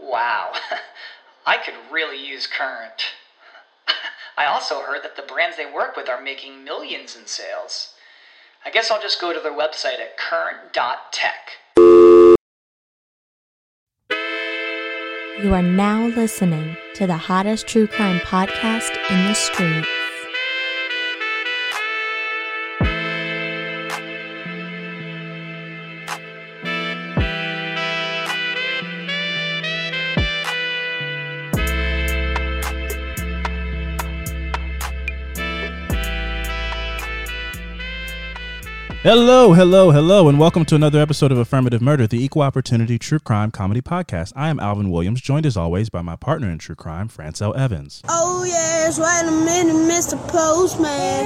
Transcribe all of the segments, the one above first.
Wow, I could really use Current. I also heard that the brands they work with are making millions in sales. I guess I'll just go to their website at current.tech. You are now listening to the hottest true crime podcast in the streets. Hello, hello, hello, and welcome to another episode of Affirmative Murder, the equal opportunity true crime comedy podcast. I am Alvin Williams, joined as always by my partner in true crime, Francel Evans. Oh yes, wait a minute, Mr. Postman.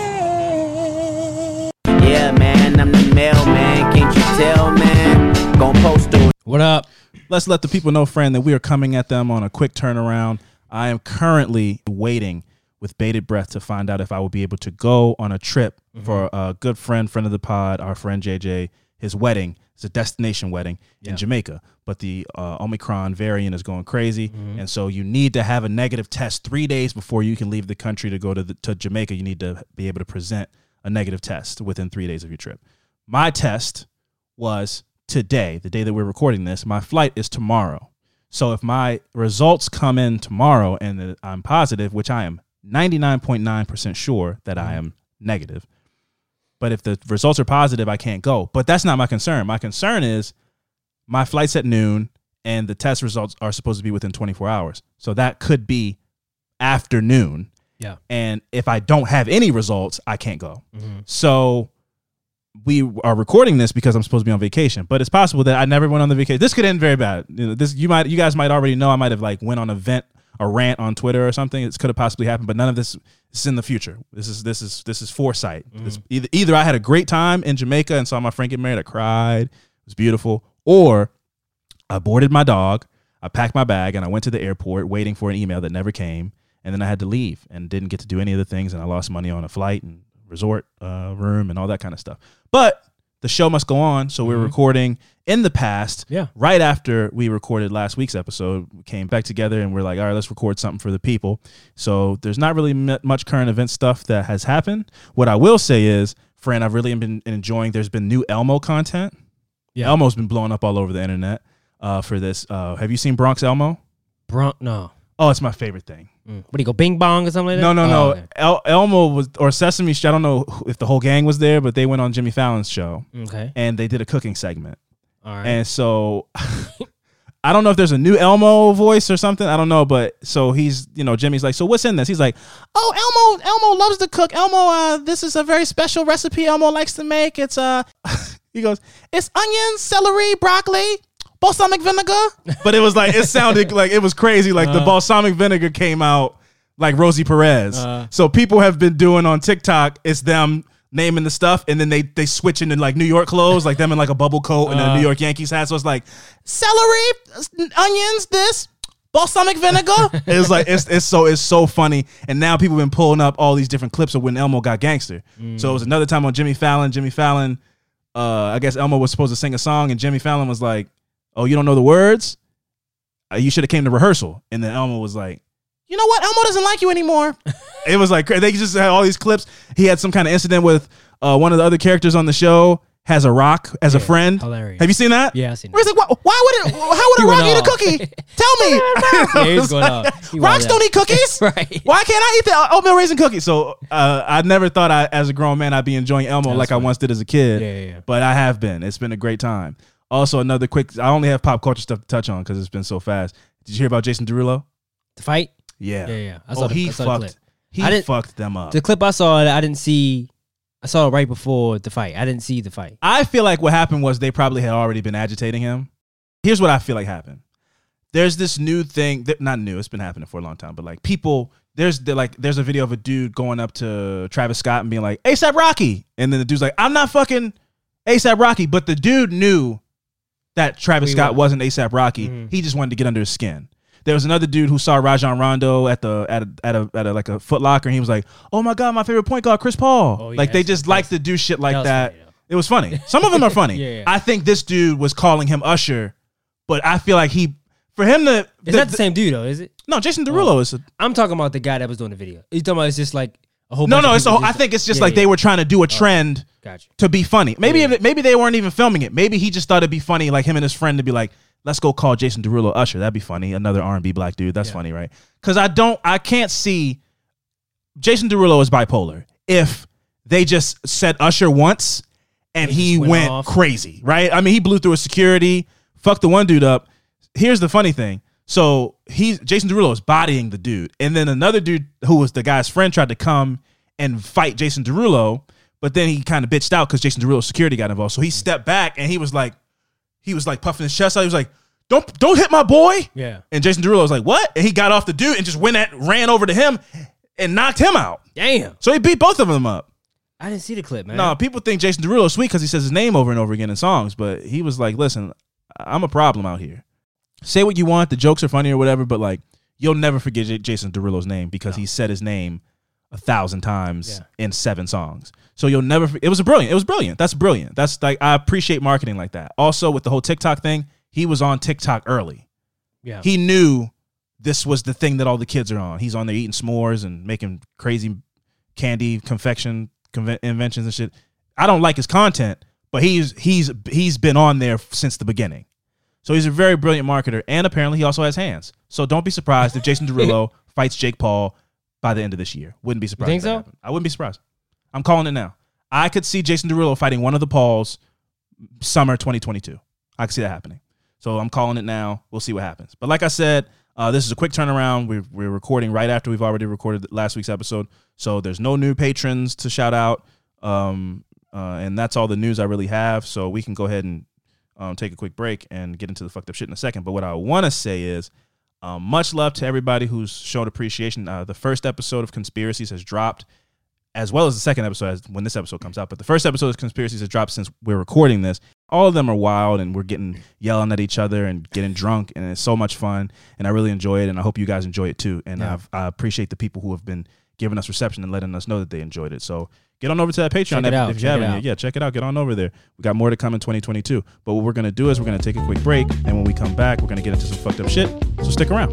Yeah, man, I'm the mailman. Can't you tell, man? Gonna post it. What up? Let's let the people know, friend, that we are coming at them on a quick turnaround. I am currently waiting with bated breath to find out if I will be able to go on a trip Mm-hmm. for a good friend, friend of the pod, our friend JJ, his wedding. It's a destination wedding in Jamaica, but the uh, Omicron variant is going crazy, mm-hmm. and so you need to have a negative test three days before you can leave the country to go to the, to Jamaica. You need to be able to present a negative test within three days of your trip. My test was today, the day that we're recording this. My flight is tomorrow. So if my results come in tomorrow and I'm positive, which I am 99.9% sure that I mm-hmm. am negative, but if the results are positive, I can't go. But that's not my concern. My concern is my flight's at noon and the test results are supposed to be within 24 hours. So that could be afternoon. Yeah. And if I don't have any results, I can't go. Mm-hmm. So we are recording this because I'm supposed to be on vacation, but it's possible that I never went on the vacation. This could end very bad. You know, this you might you guys might already know I might have like went on a vent a rant on Twitter or something. It could have possibly happened, but none of this, this is in the future. This is this is this is foresight. This, either either I had a great time in Jamaica and saw my friend get married, I cried, it was beautiful, or I boarded my dog, I packed my bag, and I went to the airport waiting for an email that never came, and then I had to leave and didn't get to do any of the things, and I lost money on a flight and resort uh, room and all that kind of stuff. But the show must go on, so we're recording in the past. Yeah. Right after we recorded last week's episode, we came back together and we're like, all right, let's record something for the people. So there's not really m- much current event stuff that has happened. What I will say is, Fran, I've really been enjoying. There's been new Elmo content. Yeah. Elmo's been blowing up all over the internet uh, for this. Uh, have you seen Bronx Elmo? Bronx, no. Oh, it's my favorite thing. Mm. What do you go, Bing Bong or something like that? No, no, Oh, no. okay. El- Elmo was or Sesame Street. I don't know if the whole gang was there, but they went on Jimmy Fallon's show Okay. and they did a cooking segment. All right. And so I don't know if there's a new Elmo voice or something. I don't know, but so he's, you know, Jimmy's like, so what's in this? He's like, oh, Elmo, Elmo loves to cook. Elmo, uh, this is a very special recipe Elmo likes to make. It's uh, he goes, it's onions, celery, broccoli, balsamic vinegar. But it was like it sounded like it was crazy. Like the balsamic vinegar came out like Rosie Perez. Uh. so people have been doing on TikTok. It's them naming the stuff, and then they they switch into like New York clothes, like them in like a bubble coat and a New York Yankees hat. So it's like celery, onions, this balsamic vinegar. it's like it's it's so it's so funny. And now people have been pulling up all these different clips of when Elmo got gangster. So it was another time on Jimmy Fallon. Jimmy Fallon, uh, I guess Elmo was supposed to sing a song, and Jimmy Fallon was like, "Oh, you don't know the words? Uh, you should have came to rehearsal." And then Elmo was like, "You know what? Elmo doesn't like you anymore." it was like they just had all these clips. He had some kind of incident with uh, one of the other characters on the show. Has a rock as a friend. hilarious. Have you seen that? Yeah, I've seen Where he's like, why, why would it? How would a rock eat a cookie? Tell me. Yeah, he was going off. He Rocks don't out. eat cookies. Right. Why can't I eat the oatmeal raisin cookie? So uh, I never thought I, as a grown man, I'd be enjoying Elmo That's like I once did as a kid. Yeah, yeah, yeah. But I have been. It's been a great time. Also, another quick. I only have pop culture stuff to touch on because it's been so fast. Did you hear about Jason Derulo? The fight? Yeah. Yeah, yeah. I oh, the- he I saw the fucked. clip. He I didn't- fucked them up. The clip I saw, I didn't see. I saw it right before the fight. I didn't see the fight. I feel like what happened was they probably had already been agitating him. Here's what I feel like happened. There's this new thing that not new, it's been happening for a long time, but like people there's the, like there's a video of a dude going up to Travis Scott and being like, ASAP Rocky. And then the dude's like, I'm not fucking ASAP Rocky. But the dude knew that Travis he Scott was. wasn't ASAP Rocky. Mhm. He just wanted to get under his skin. There was another dude who saw Rajon Rondo at the at a, at a at a like a Foot Locker, and he was like, "Oh my god, my favorite point guard, Chris Paul." Oh, yeah, like they just like to do shit like was that. funny, though. It was funny. Some of them are funny. Yeah, yeah. I think this dude was calling him Usher, but I feel like he, for him to, It's not the same dude though, is it? No, Jason Derulo is. A, I'm talking about the guy that was doing the video. You talking about it's just like a whole. no, no, it's. A, I think it's just Yeah, like they were trying to do a oh, trend Gotcha. to be funny. Maybe Yeah, if it- maybe they weren't even filming it. Maybe he just thought it'd be funny, like him and his friend to be like, "Let's go call Jason Derulo Usher." That'd be funny. Another R and B black dude. That's Yeah. funny, right? Because I don't, I can't see Jason Derulo is bipolar. If they just said Usher once and He he, went went crazy, right? I mean, he blew through a security, fucked the one dude up. Here's the funny thing. So he's Jason Derulo is bodying the dude, and then another dude who was the guy's friend tried to come and fight Jason Derulo, but then he kind of bitched out because Jason Derulo's security got involved. So he stepped back and he was like, he was like puffing his chest out. He was like, "Don't don't hit my boy." Yeah. And Jason Derulo was like, "What?" And he got off the dude and just went at ran over to him and knocked him out. Damn. So he beat both of them up. I didn't see the clip, man. No, people think Jason Derulo is sweet because he says his name over and over again in songs, but he was like, "Listen, I'm a problem out here. Say what you want, the jokes are funny or whatever, but like, you'll never forget J- Jason Derulo's name because he said his name a thousand times Yeah. in seven songs. So you'll never. for- It was a brilliant. It was brilliant. That's brilliant. That's like I appreciate marketing like that. Also with the whole TikTok thing, he was on TikTok early. Yeah. He knew this was the thing that all the kids are on. He's on there eating s'mores and making crazy candy confection inventions and shit. I don't like his content, but he's he's he's been on there since the beginning. So he's a very brilliant marketer, and apparently he also has hands. So don't be surprised if Jason Derulo fights Jake Paul by the end of this year. Wouldn't be surprised. think so? happened. I wouldn't be surprised. I'm calling it now. I could see Jason Derulo fighting one of the Pauls summer 2022. I could see that happening. So I'm calling it now. We'll see what happens. But like I said, uh, this is a quick turnaround. We're, we're recording right after we've already recorded last week's episode. So there's no new patrons to shout out. Um, uh, and that's all the news I really have. So we can go ahead and um, take a quick break and get into the fucked up shit in a second. But what I want to say is um, much love to everybody who's shown appreciation. Uh, the first episode of Conspiracies has dropped, as well as the second episode as when this episode comes out. But the first episode of Conspiracies has dropped since we're recording this. All of them are wild, and we're getting yelling at each other and getting drunk, and it's so much fun. And I really enjoy it, and I hope you guys enjoy it too. And Yeah. I've, I appreciate the people who have been giving us reception and letting us know that they enjoyed it. So get on over to that Patreon if, out, if you haven't. Yeah, check it out. Get on over there. We got more to come in 2022. But what we're gonna do is we're gonna take a quick break, and when we come back, we're gonna get into some fucked up shit. So stick around.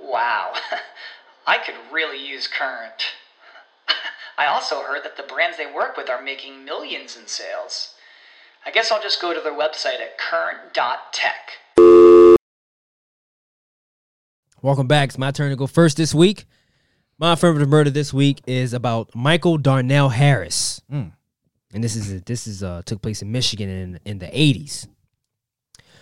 Wow, I could really use Current. I also heard that the brands they work with are making millions in sales. I guess I'll just go to their website at current.tech. Welcome back. It's my turn to go first this week. My affirmative murder this week is about Michael Darnell Harris, Mm. and this is this is uh, took place in Michigan in in the eighties.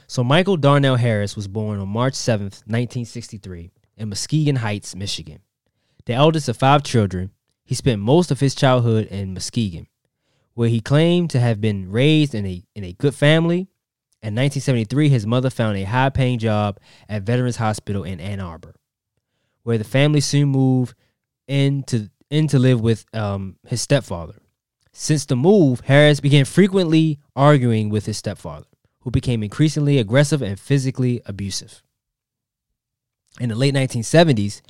So Michael Darnell Harris was born on March seventh, nineteen sixty three, in Muskegon Heights, Michigan. The eldest of five children, he spent most of his childhood in Muskegon, where he claimed to have been raised in a in a good family. In 1973, his mother found a high paying job at Veterans Hospital in Ann Arbor, where the family soon moved in to, in to live with um, his stepfather. Since the move, Harris began frequently arguing with his stepfather, who became increasingly aggressive and physically abusive. In the late 1970s,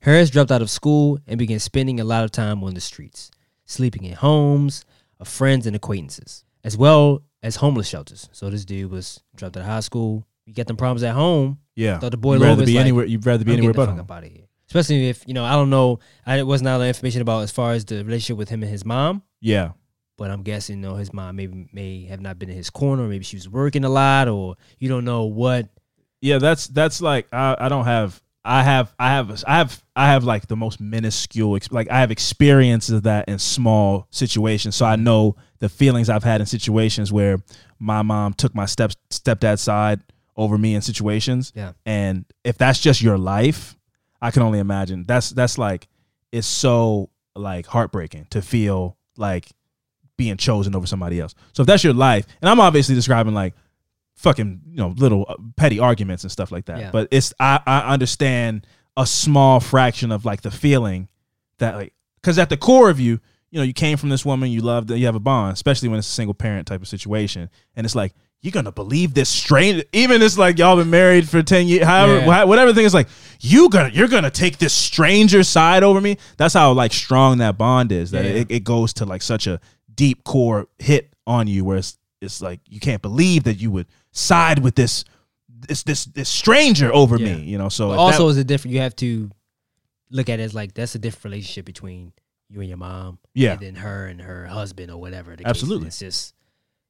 Harris dropped out of school and began spending a lot of time on the streets, sleeping in homes of friends and acquaintances, as well as homeless shelters. So this dude was dropped out of high school. You get them problems at home. Yeah. Thought the boy you'd rather Logan's be like, anywhere. You'd rather be anywhere but home. up out of here. Especially if you know, I don't know. I it wasn't all the information about as far as the relationship with him and his mom. Yeah. But I'm guessing, you know, his mom maybe may have not been in his corner. Maybe she was working a lot, or you don't know what. Yeah, that's that's like I, I don't have I have I have I have I have like the most minuscule like I have experiences of that in small situations, so I know the feelings I've had in situations where my mom took my step stepdad's side over me in situations. Yeah. and if that's just your life, I can only imagine. That's that's like it's so like heartbreaking to feel like being chosen over somebody else. So if that's your life, and I'm obviously describing like fucking you know little uh, petty arguments and stuff like that. Yeah. But it's I I understand a small fraction of like the feeling that like because at the core of you, you know, you came from this woman, you loved, you have a bond, especially when it's a single parent type of situation, and it's like you're gonna believe this stranger, even it's like y'all been married for ten years, however, Yeah. whatever thing is like you gonna you're gonna take this stranger side over me. That's how like strong that bond is. That Yeah. it, it goes to like such a deep core hit on you, where it's it's like you can't believe that you would side with this this this this stranger over Yeah. me. You know, so also, that- is a different. You have to look at it as like that's a different relationship between you and your mom. Yeah. and then her and her husband or whatever. Absolutely. it's just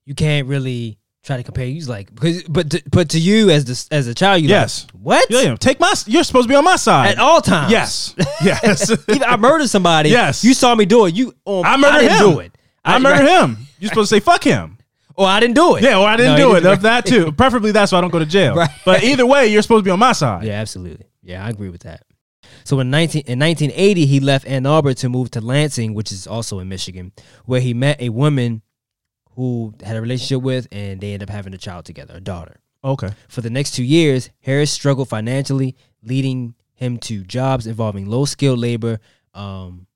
you can't really try to compare. You like because but to, but to you as the as a child, you Yes. like, what yeah, yeah, take my you're supposed to be on my side at all times. Yes, yes. Even I murdered somebody. Yes. you saw me do it. You, um, I murdered didn't him. Do it. I murdered him. You're supposed to say fuck him. Or I didn't do it. Yeah, or I didn't No, do you it. didn't- That too. Preferably that's why I don't go to jail. Right. But either way, you're supposed to be on my side. Yeah, absolutely. Yeah, I agree with that. So in 19 in 1980, he left Ann Arbor to move to Lansing, which is also in Michigan, where he met a woman who had a relationship with, and they ended up having a child together, a daughter. Okay. For the next two years, Harris struggled financially, leading him to jobs involving low skilled labor, um,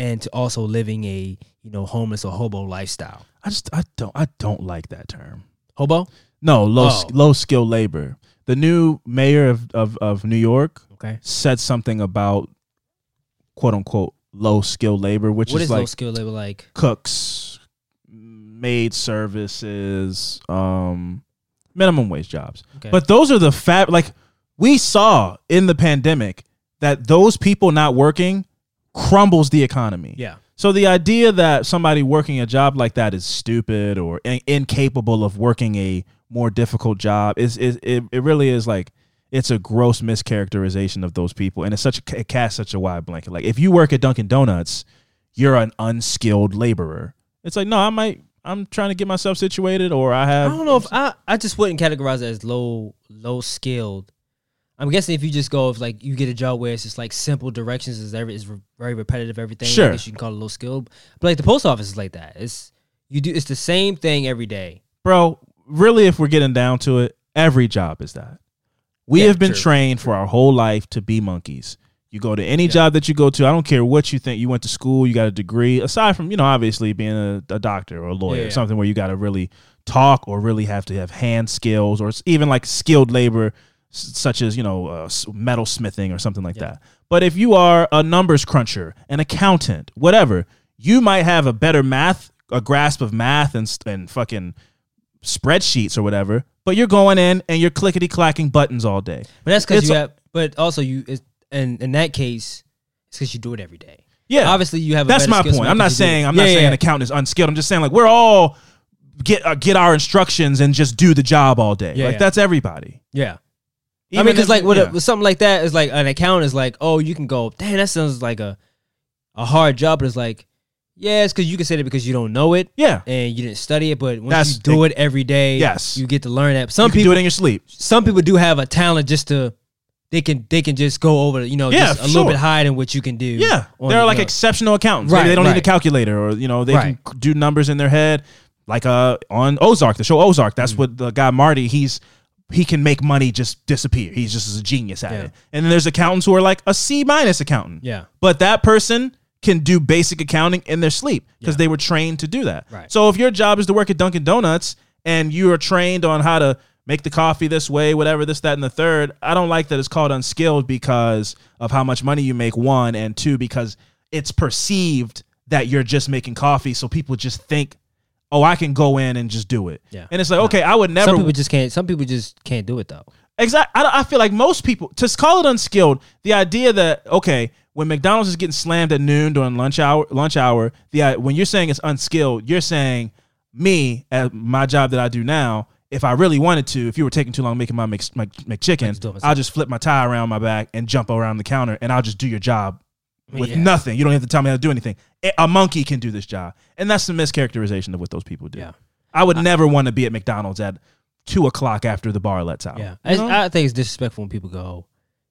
and to also living a you know homeless or hobo lifestyle. I just I don't I don't like that term. Hobo? No, low Oh. low skill labor. The new mayor of, of, of New York Okay. said something about quote unquote low skill labor, which What is is like low skilled labor like? cooks, maid services, um, minimum wage jobs. Okay. But those are the fat like we saw in the pandemic that those people not working crumbles the economy. yeah. So the idea that somebody working a job like that is stupid or in- incapable of working a more difficult job is is it, it really is like it's a gross mischaracterization of those people, and it's such a, it casts such a wide blanket. Like if you work at Dunkin' Donuts, you're an unskilled laborer. It's like no, I might. I'm trying to get myself situated, or I have I don't know if I I just wouldn't categorize it as low low skilled. I'm guessing if you just go if like you get a job where it's just like simple directions is every is re- very repetitive everything. Sure. I guess you can call it low skill, But like the post office is like that. It's you do it's the same thing every day. bro. Really, if we're getting down to it, every job is that. We Yeah, have been true. trained for our whole life to be monkeys. You go to any job that you go to, I don't care what you think. You went to school, you got a degree. Aside from you know, obviously being a, a doctor or a lawyer, Yeah, yeah. something where you got to really talk or really have to have hand skills or even like skilled labor, such as you know, uh, metal smithing or something like that. But if you are a numbers cruncher, an accountant, whatever, you might have a better math, a grasp of math and and fucking spreadsheets or whatever. But you're going in and you're clickety clacking buttons all day. But that's because you have but also you and in that case it's because you do it every day. Yeah, Obviously you have a That's my point. I'm not because you do it. saying I'm Yeah, not yeah, saying an accountant is unskilled. I'm just saying like we're all get uh, get our instructions and just do the job all day. Yeah, like yeah. that's everybody. Yeah. I mean, because like with, yeah. a, with something like that is like an account is like, oh, you can go, damn, that sounds like a a hard job, but it's like, yeah, it's because you can say that because you don't know it yeah, and you didn't study it, but once That's- you do it every day, Yes. you get to learn that. Some you can people, do it in your sleep. some people do have a talent just to they can they can just go over, you know, Yeah, just a for little bit higher than what you can do. Yeah, they're the like exceptional accountants. Right, Maybe they don't right. need a calculator, or you know they Right. can do numbers in their head. Like uh on Ozark, the show Ozark. That's what the guy Marty. He's he can make money just disappear. He's just a genius at Yeah. it. And then there's accountants who are like a C minus accountant. Yeah. But that person can do basic accounting in their sleep because they were trained to do that. Right. So if your job is to work at Dunkin' Donuts and you are trained on how to make the coffee this way, whatever, this, that, and the third, I don't like that it's called unskilled because of how much money you make, one, and two, because it's perceived that you're just making coffee. So people just think, oh, I can go in and just do it. Yeah. And it's like, okay, I would never Some people just can't. Some people just can't do it though. Exactly. I, I feel like most people to call it unskilled. The idea that okay, when McDonald's is getting slammed at noon during lunch hour, lunch hour, the uh, when you're saying it's unskilled, you're saying me at my job that I do now. If I really wanted to, if you were taking too long making my Mc, my McChicken, just do it myself. I'll just flip my tie around my back and jump around the counter, and I'll just do your job with Yeah. nothing. You don't have to tell me how to do anything. A- monkey can do this job, and that's the mischaracterization of what those people do. Yeah. I would never want to be at McDonald's at two o'clock after the bar lets out. Yeah, You know? I, I think it's disrespectful when people go,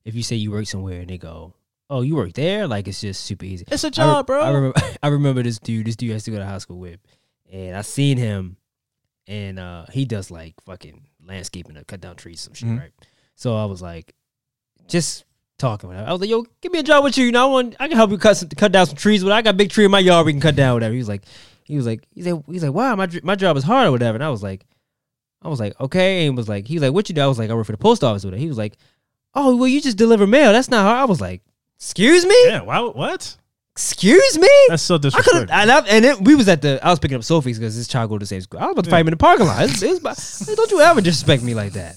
if you say you work somewhere and they go, "Oh, you work there," like it's just super easy. It's a I re- job, bro. I remember, I remember this dude. This dude I used to go to high school with, and I seen him, and uh, he does like fucking landscaping to cut down trees, some shit, Mhm. right? So I was like, just talking with him. I was like, "Yo, give me a job with you. You know, I want, I can help you cut some, cut down some trees. But I got a big tree in my yard. We can cut down whatever." He was like, he was like, he said, he's like, "Wow, my my job is hard or whatever." And I was like, I was like, okay. And he was like, he was like, what you do? I was like, I work for the post office with it. He was like, oh, well, you just deliver mail. That's not hard. I was like, excuse me, Yeah, why, what? excuse me. That's so I disrespectful. have, and, I, and it, we was at the. I was picking up Sophie's because this child go to the same school. I was about to fight him in the parking lot. It's, it's about- don't you ever disrespect me like that?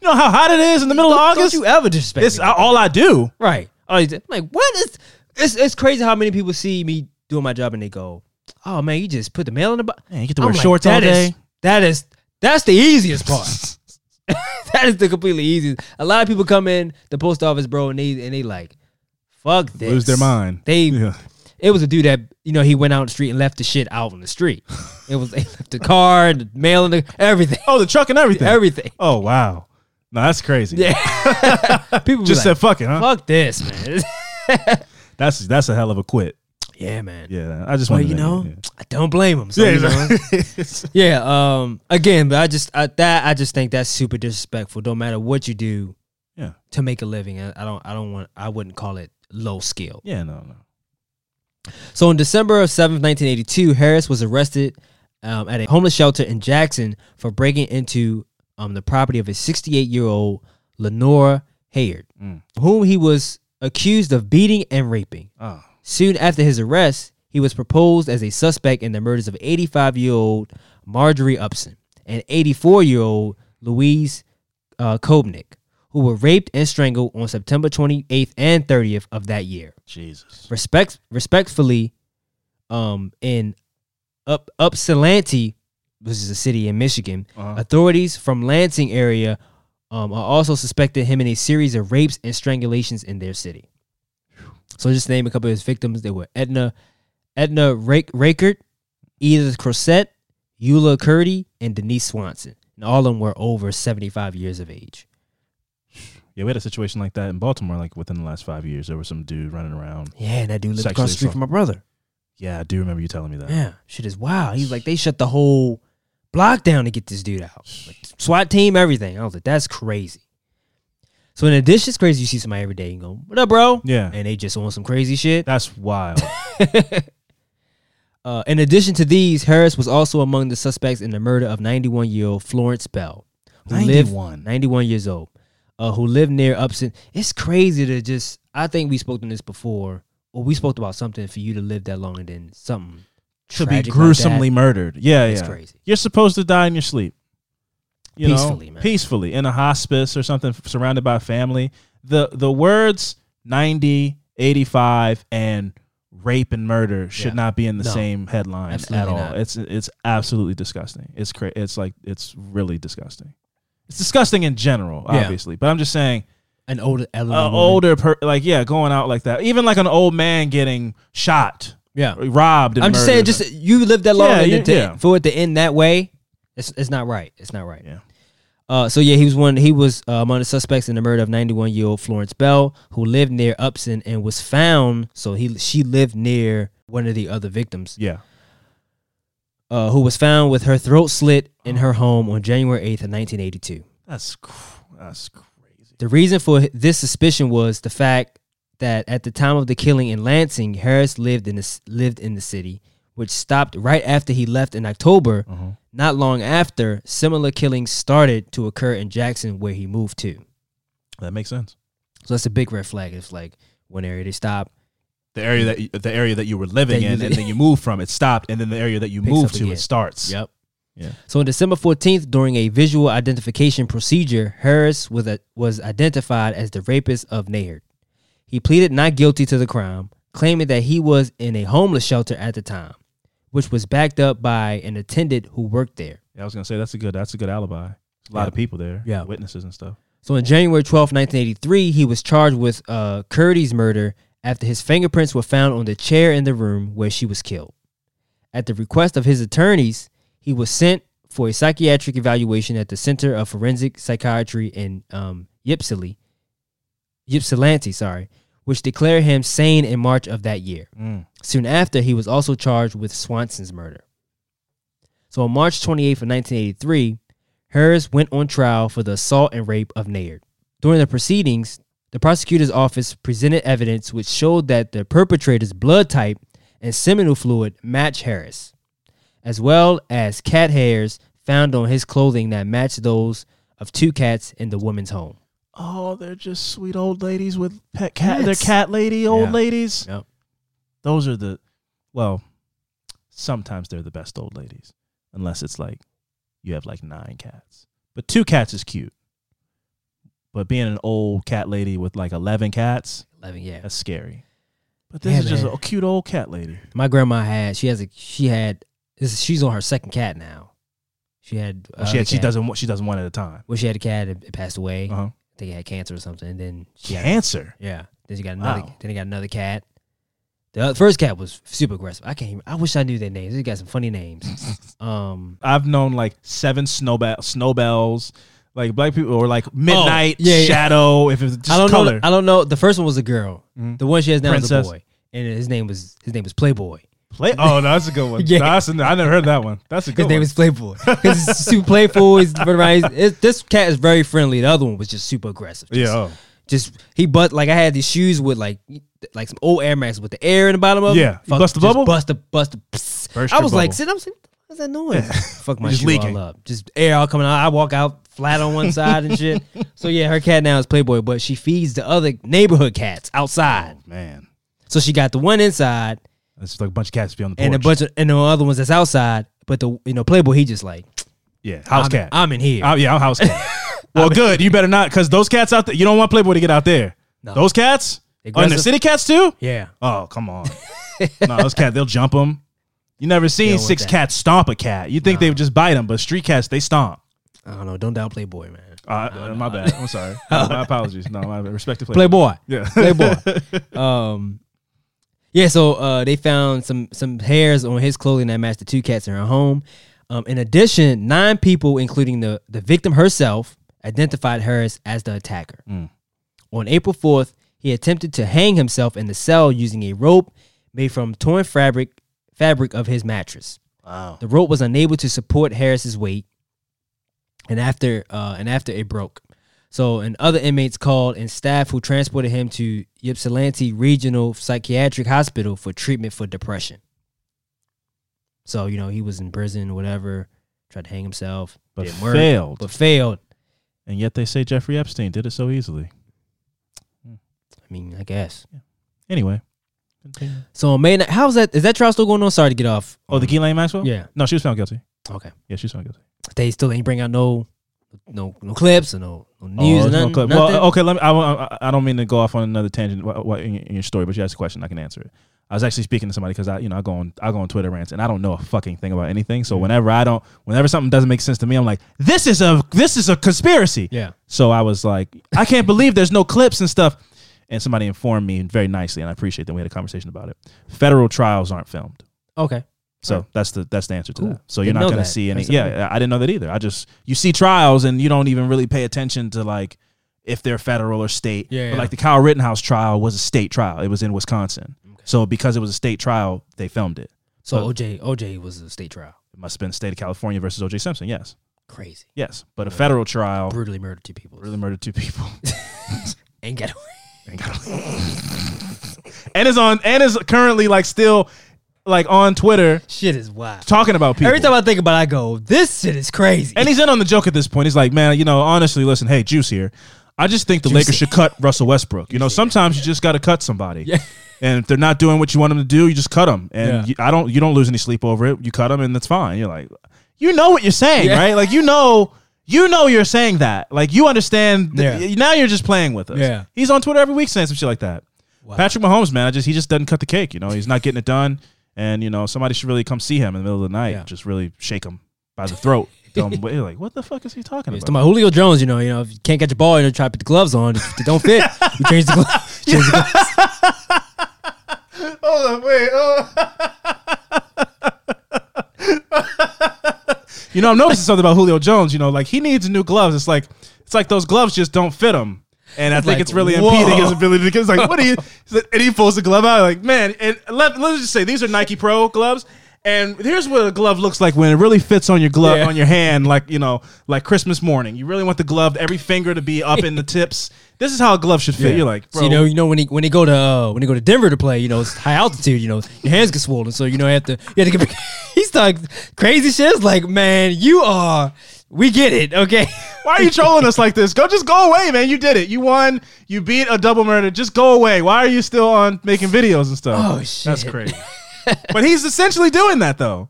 You know how hot it is in the middle of Don't, August? don't you ever disrespect it's me? all I do. right? He's- I'm like, what is? It's it's crazy how many people see me doing my job and they go, oh man, you just put the mail in the box. Man, you get to I'm wear like, shorts all that is- day. that is that's the easiest part. that is the completely easiest. A lot of people come in the post office, bro, and they and they like, fuck this. Lose their mind. They Yeah. it was a dude that you know he went out on the street and left the shit out on the street. It was they left the car, and the mail, and the, everything, Oh, the truck and everything. everything. Oh wow. No, that's crazy. Yeah, people Just said fuck it, huh? fuck this, man. That's that's a hell of a quit. yeah, man. Yeah, I just Well, want you know, I don't blame him. So, yeah. you know, exactly. yeah. Um, again, but I just I, that I just think that's super disrespectful. Don't matter what you do, Yeah. to make a living. I, I don't I don't want I wouldn't call it low skill. yeah, no, no. So in December of 7th, 1982, Harris was arrested um, at a homeless shelter in Jackson for breaking into um, the property of his 68 year old Lenora Hayard, Mm. whom he was accused of beating and raping. Oh. Soon after his arrest, he was proposed as a suspect in the murders of 85 year old Marjorie Upson and 84 year old Louise uh, Kobnick, who were raped and strangled on September 28th and 30th of that year Jesus. respect respectfully um in up Ypsilanti which is a city in Michigan Uh-huh. authorities from Lansing area um, are also suspected him in a series of rapes and strangulations in their city. So just name a couple of his victims, they were Edna, Edna Rake, Rakert, Edith Crosset, Eula Curdy, and Denise Swanson. And all of them were over 75 years of age. Yeah, we had a situation like that in Baltimore. Like within the last five years, there was some dude running around. Yeah, and that dude lived across the street from my brother. Yeah, I do remember you telling me that. Yeah, shit is wild. He's like, they shut the whole block down to get this dude out. Like, SWAT team, everything. I was like, that's crazy. So in addition, it's crazy you see somebody every day and go, what up, bro? Yeah. And they just on some crazy shit. That's wild. Uh, in addition to these, Harris was also among the suspects in the murder of 91 year old Florence Bell, who lived 91. 91 years old, uh, who lived near Upson. It's crazy to just. I think we spoke on this before, or we spoke about something for you to live that long and then something to be gruesomely murdered. Yeah, It's yeah. crazy. You're supposed to die in your sleep. You Peacefully, know, man. peacefully in a hospice or something, surrounded by family. The the words 90, 85, and rape and murder should Yeah. not be in the No, same headline at all. not. It's it's absolutely disgusting. It's cra- It's like it's really disgusting. It's disgusting in general, Yeah. obviously, but I'm just saying, An older, an older per like yeah, going out like that, even like an old man getting shot, Yeah. robbed. And I'm just saying, murdered. just you lived that long Yeah, and you- to, yeah. for it to end that way, it's it's not right. It's not right. Yeah. Uh, so yeah, he was one. He was uh, among the suspects in the murder of 91 year old Florence Bell, who lived near Upson and was found. So he she lived near one of the other victims, yeah. uh, who was found with her throat slit in her home on January 8th of 1982. That's cr- that's crazy. The reason for this suspicion was the fact that at the time of the killing in Lansing, Harris lived in the, lived in the city, which stopped right after he left in October. Uh-huh. Not long after, similar killings started to occur in Jackson, where he moved to. That makes sense. So that's a big red flag. It's like one area they stop. The area that you, the area that you were living That in, li- and then you moved from, it stopped, and then the area that you moved to, again. it starts. Yep. Yeah. So on December 14th, during a visual identification procedure, Harris was a, was identified as the rapist of Nahert. He pleaded not guilty to the crime, claiming that he was in a homeless shelter at the time, which was backed up by an attendant who worked there. Yeah, I was gonna say that's a good that's a good alibi. There's a lot Yeah. of people there. Yeah. Witnesses and stuff. So on January 12th, 1983, he was charged with uh, Curdy's murder after his fingerprints were found on the chair in the room where she was killed. At the request of his attorneys, he was sent for a psychiatric evaluation at the Center of Forensic Psychiatry in um, Ypsilanti, Ypsilanti, sorry, which declared him sane in March of that year. Mm. Soon after, he was also charged with Swanson's murder. So on March 28th of 1983, Harris went on trial for the assault and rape of Nayard. During the proceedings, the prosecutor's office presented evidence which showed that the perpetrator's blood type and seminal fluid match Harris, as well as cat hairs found on his clothing that matched those of two cats in the woman's home. Oh, they're just sweet old ladies with pet cat. They're cat lady old Yeah. ladies. Yep. Those are the, well, sometimes they're the best old ladies, unless it's like you have like nine cats. But two cats is cute. But being an old cat lady with like eleven cats, 11, yeah. that's scary. But this Yeah, is just a cute old cat lady. My grandma had, she has a, she had, this, she's on her second cat now. She had, Oh, she uh, had, she cat- doesn't want- she doesn't one at a time. Well, she had a cat, it, it passed away. Uh huh. I think it had cancer or something. And then she had, Cancer. Yeah. Then she got another. Wow. Then they got another cat. The other, first cat was super aggressive. I can't. Even, I wish I knew their names. They got some funny names. um. I've known like seven snowbell snowbells, like black people or like midnight Oh, yeah, yeah. shadow. If it's just I don't color. know. I don't know. The first one was a girl. Mhm. The one she has now is Princess. a boy, and his name was his name was Playboy. Play. Oh, no, that's a good one. Yeah. That's a, I never heard that one. That's a good His name one. is Playboy because he's super playful. He's around. This cat is very friendly. The other one was just super aggressive. Just, yeah. oh. Just he but like I had these shoes with like like some old Air Max with the air in the bottom of them. Yeah. Bust the bubble? Bust the bust the. Burst I was like, sit. I'm saying, what's that noise? Fuck my Just shoe leaking. all up. Just air all coming out. I walk out flat on one side and shit. So yeah, her cat now is Playboy, but she feeds the other neighborhood cats outside. Oh, man, So she got the one inside it's like a bunch of cats be on the porch. and a bunch of and the other ones that's outside. But the you know Playboy, he just like yeah, house I'm, cat. I'm in here. Oh, yeah, I'm house cat. well, good. You better not, because those cats out there, you don't want Playboy to get out there. No. Those cats, oh, and the Aggressive? city cats too. yeah. Oh, come on. no, those cats, they'll jump them. You never seen want six that. cats stomp a cat. You think they would just bite them, but street cats, they stomp. I don't know. Don't doubt Playboy, man. Uh, uh, my bad. I'm sorry. My apologies. No, my respect to Playboy. Playboy. Yeah. Playboy. um, yeah. So uh, they found some some hairs on his clothing that matched the two cats in her home. Um, in addition, nine people, including the the victim herself, identified Harris as the attacker. Mm. On April fourth, he attempted to hang himself in the cell using a rope made from torn fabric fabric of his mattress. Wow. The rope was unable to support Harris's weight, and after uh, and after it broke. So, and other inmates called and staff who transported him to Ypsilanti Regional Psychiatric Hospital for treatment for depression. So, you know, he was in prison, whatever, tried to hang himself, But work, failed. but failed. And yet they say Jeffrey Epstein did it so easily. I mean, I guess. Anyway. Continue. So, on May, how's that? Is that trial still going on? Sorry to get off. Oh, the Ghislaine Maxwell? Yeah. No, she was found guilty. Okay. Yeah, she was found guilty. They still ain't bring out no, no, no clips or no, no Oh, news no nothing. nothing? Well, okay. Let me. I, I, I don't mean to go off on another tangent wha- wha- in, your- in your story, but you asked a question. I can answer it. I was actually speaking to somebody because I, you know, I go on, I go on Twitter rants, and I don't know a fucking thing about anything. So whenever I don't, whenever something doesn't make sense to me, I'm like, this is a, this is a conspiracy. Yeah. So I was like, I can't believe there's no clips and stuff. And somebody informed me very nicely, and I appreciate that we had a conversation about it. Federal trials aren't filmed. Okay. So that's the that's the answer to that. So you're Didn't going to see any. That's Yeah. I didn't know that either. I just you see trials and you don't even really pay attention to like if they're federal or state. Yeah, But yeah. like the Kyle Rittenhouse trial was a state trial. It was in Wisconsin. Okay. So because it was a state trial, they filmed it. So But- OJ, OJ was a state trial. It must have been state of California versus O.J. Simpson. Yes, Crazy. yes. But a federal trial Brutally murdered two people. Brutally murdered two people. Ain't got away. and is on and is currently like still like on Twitter Shit is wild. talking about people. Every time I think about it, I go, this shit is crazy. And he's in on the joke at this point. He's like, man, you know, honestly, listen, hey, Juice here. I just think the Lakers should cut Russell Westbrook. You know, sometimes you just got to cut somebody. Yeah. And if they're not doing what you want them to do, you just cut them. And Yeah. you, I don't, you don't lose any sleep over it. You cut them, and that's fine. You're like, you know what you're saying, Yeah. right? Like you know, you know you're saying that. Like you understand. th- Yeah. now you're just playing with us. Yeah. He's on Twitter every week saying some shit like that. Patrick Mahomes, man, I just he just doesn't cut the cake. You know, he's not getting it done. And you know, somebody should really come see him in the middle of the night. Yeah. Just really shake him by the throat. You're like, what the fuck is he talking It's about? to my Julio Jones, you know, you know, if you can't catch a ball, you know, try to put the gloves on. If they don't fit, you change the gloves. change the gloves. Hold on, wait. oh. you know, I'm noticing something about Julio Jones. You know, like he needs new gloves. It's like it's like those gloves just don't fit him. And I think Like, it's really whoa. impeding his ability to get. It's like, what are you? And he pulls the glove out, like, man. And let, let's just say these are Nike Pro gloves. And here's what a glove looks like when it really fits on your glove Yeah. on your hand, like you know, like Christmas morning. You really want the glove, every finger to be up in the tips. This is how a glove should fit. You're like, bro, So, you know, you know when he when they go to uh, when they go to Denver to play, you know, it's high altitude. You know, your hands get swollen, so you know you have to you have to get. He's talking crazy shit. It's like, man, you are. We get it, okay? Why are you trolling us like this? Go, just go away, man. You did it. You won. You beat a double murder. Just go away. Why are you still on making videos and stuff? Oh, shit, That's crazy. but he's essentially doing that though.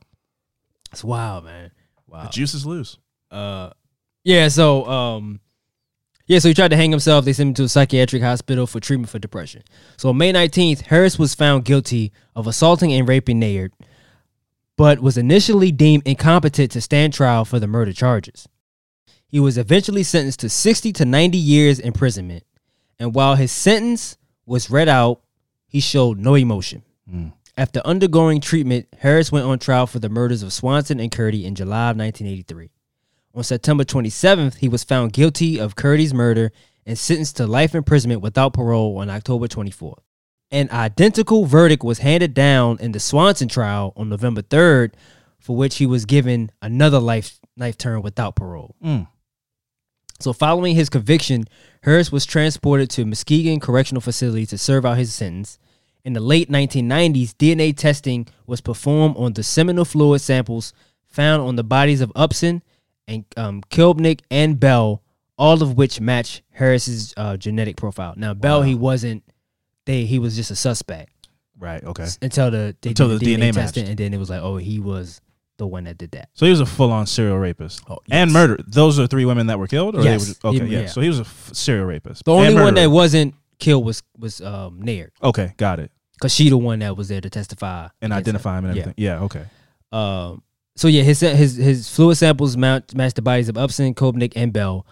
It's wild, man. Wow. The juice is loose. Uh, yeah. So, um, yeah. So he tried to hang himself. They sent him to a psychiatric hospital for treatment for depression. So on May nineteenth, Harris was found guilty of assaulting and raping Nayard, but was initially deemed incompetent to stand trial for the murder charges. He was eventually sentenced to sixty to ninety years imprisonment, and while his sentence was read out, he showed no emotion. Mm. After undergoing treatment, Harris went on trial for the murders of Swanson and Curdy in July of 1983. On September 27th, he was found guilty of Curdy's murder and sentenced to life imprisonment without parole on October 24th. An identical verdict was handed down in the Swanson trial on November 3rd, for which he was given another life life term without parole. Mm. So, following his conviction, Harris was transported to Muskegon Correctional Facility to serve out his sentence. In the late 1990s, DNA testing was performed on the seminal fluid samples found on the bodies of Upson and um, Kilbnick and Bell, all of which match Harris's uh, genetic profile. Now, Bell, he wasn't. They he was just a suspect Right. Okay. until the they Until did the DNA testing, matched. and then it was like, oh, he was the one that did that. So he was a full-on serial rapist Oh, and murder. Those are three women that were killed. Or Yes. They were, okay. He- yeah. yeah. So he was a f- serial rapist. The only one that wasn't killed was was um, Nair, Okay. Got it. because she the one that was there to testify And identify him and everything. Yeah. Okay. Um, so yeah, his his his fluid samples mount, matched the bodies of Upson, Kobnick, and Bell,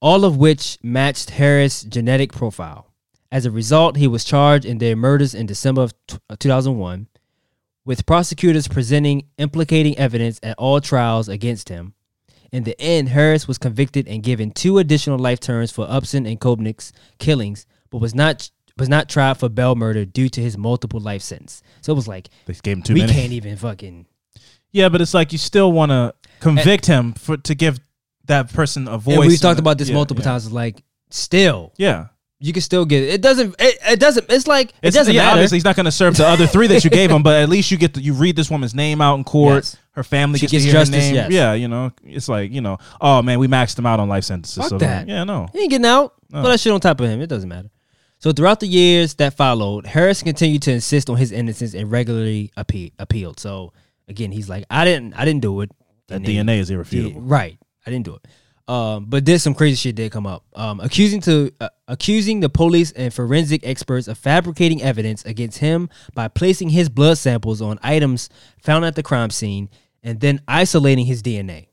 all of which matched Harris' genetic profile. As a result, he was charged in their murders in December of t- uh, 2001, with prosecutors presenting implicating evidence at all trials against him. In the end, Harris was convicted and given two additional life terms for Upson and Kobnick's killings, but was not was not tried for Bell murder due to his multiple life sentence. So it was like They gave him too we many. can't even fucking Yeah, but it's like you still want to convict him for to give that person a voice. And we've talked a- about this yeah, multiple yeah. times. Like still, Yeah. You can still get it. It doesn't. It, it doesn't. It's like it It's, doesn't yeah, matter. obviously he's not going to serve the other three that you gave him, but at least you get to, you read this woman's name out in court. Yes. Her family She gets, gets to hear her justice, yes. Yeah, you know, it's like you know, oh man, we maxed him out on life sentences. Fuck so that. Yeah, no. He ain't getting out. No. Put that shit on top of him. It doesn't matter. So throughout the years that followed, Harris continued to insist on his innocence and regularly appe- appealed. So again, he's like, I didn't, I didn't do it. That then- DNA is irrefutable. right. I didn't do it. Um, but did some crazy shit did come up. Um, accusing to uh, accusing the police and forensic experts of fabricating evidence against him by placing his blood samples on items found at the crime scene and then isolating his DNA.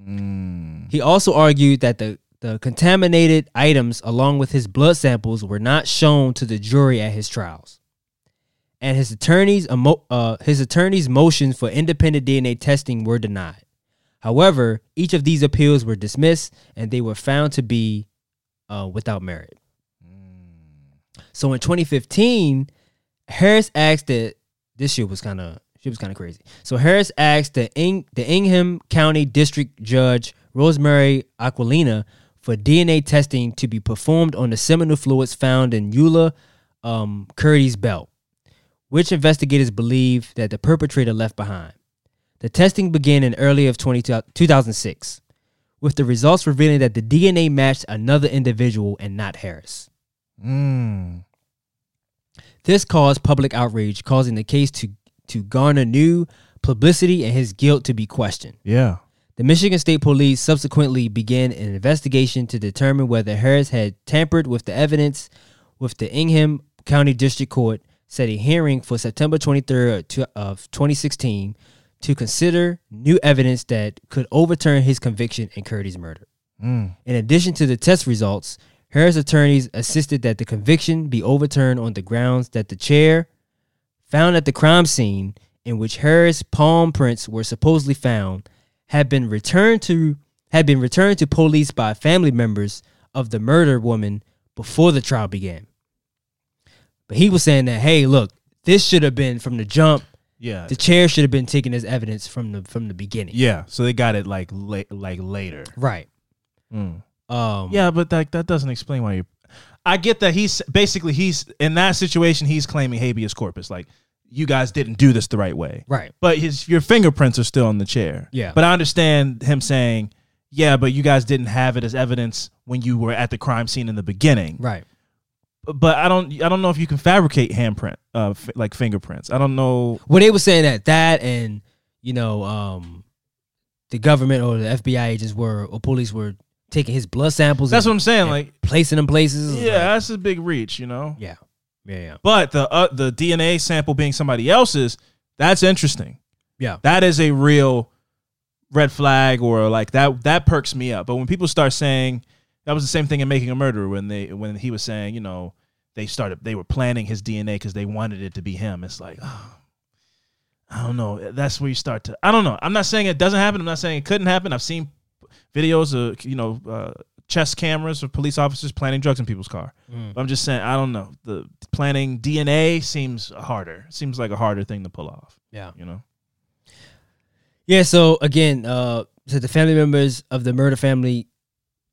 Mm. He also argued that the the contaminated items along with his blood samples were not shown to the jury at his trials. And his attorneys uh, his attorneys motions for independent DNA testing were denied. However, each of these appeals were dismissed and they were found to be uh, without merit. So in 2015, Harris asked that this shit was kind of she was kind of crazy. So Harris asked the Ing, the Ingham County District Judge Rosemary Aquilina for DNA testing to be performed on the seminal fluids found in Eula um, Curdy's belt, which investigators believe that the perpetrator left behind. The testing began in early of 20, 2006, with the results revealing that the DNA matched another individual and not Harris. Mm. This caused public outrage, causing the case to, to garner new publicity and his guilt to be questioned. Yeah. The Michigan State Police subsequently began an investigation to determine whether Harris had tampered with the evidence, with the Ingham County District Court set a hearing for September 23rd of 2016 to consider new evidence that could overturn his conviction in Curdy's murder. Mm. In addition to the test results, Harris attorneys assisted that the conviction be overturned on the grounds that the chair found at the crime scene in which Harris palm prints were supposedly found had been returned to had been returned to police by family members of the murdered woman before the trial began. But he was saying that, hey, look, this should have been from the jump. Yeah. The chair should have been taken as evidence from the from the beginning. Yeah. So they got it like la- like later. Right. Mm. Um Yeah, but that that doesn't explain why you. I get that he's basically he's in that situation. He's claiming habeas corpus, like you guys didn't do this the right way. Right. But his your fingerprints are still on the chair. Yeah. But I understand him saying, yeah, but you guys didn't have it as evidence when you were at the crime scene in the beginning. Right. But I don't I don't know if you can fabricate handprint uh f- like fingerprints. I don't know. Well, they were saying that that and you know, um, the government or the FBI agents were or police were taking his blood samples. That's and- what I'm saying. Like placing them places. Yeah, like- that's a big reach, you know. yeah, yeah, yeah, But the uh, the DNA sample being somebody else's, that's interesting. yeah. That is a real red flag or like that that perks me up. But when people start saying that was the same thing in making a murderer when they when he was saying, you know, they started they were planning his DNA because they wanted it to be him. It's like, oh, I don't know. That's where you start to. I don't know. I'm not saying it doesn't happen. I'm not saying it couldn't happen. I've seen videos of you know uh, chest cameras of police officers planting drugs in people's car. Mm. But I'm just saying I don't know. The planning DNA seems harder. Seems like a harder thing to pull off. Yeah. You know. Yeah. So again, uh, so the family members of the murder family,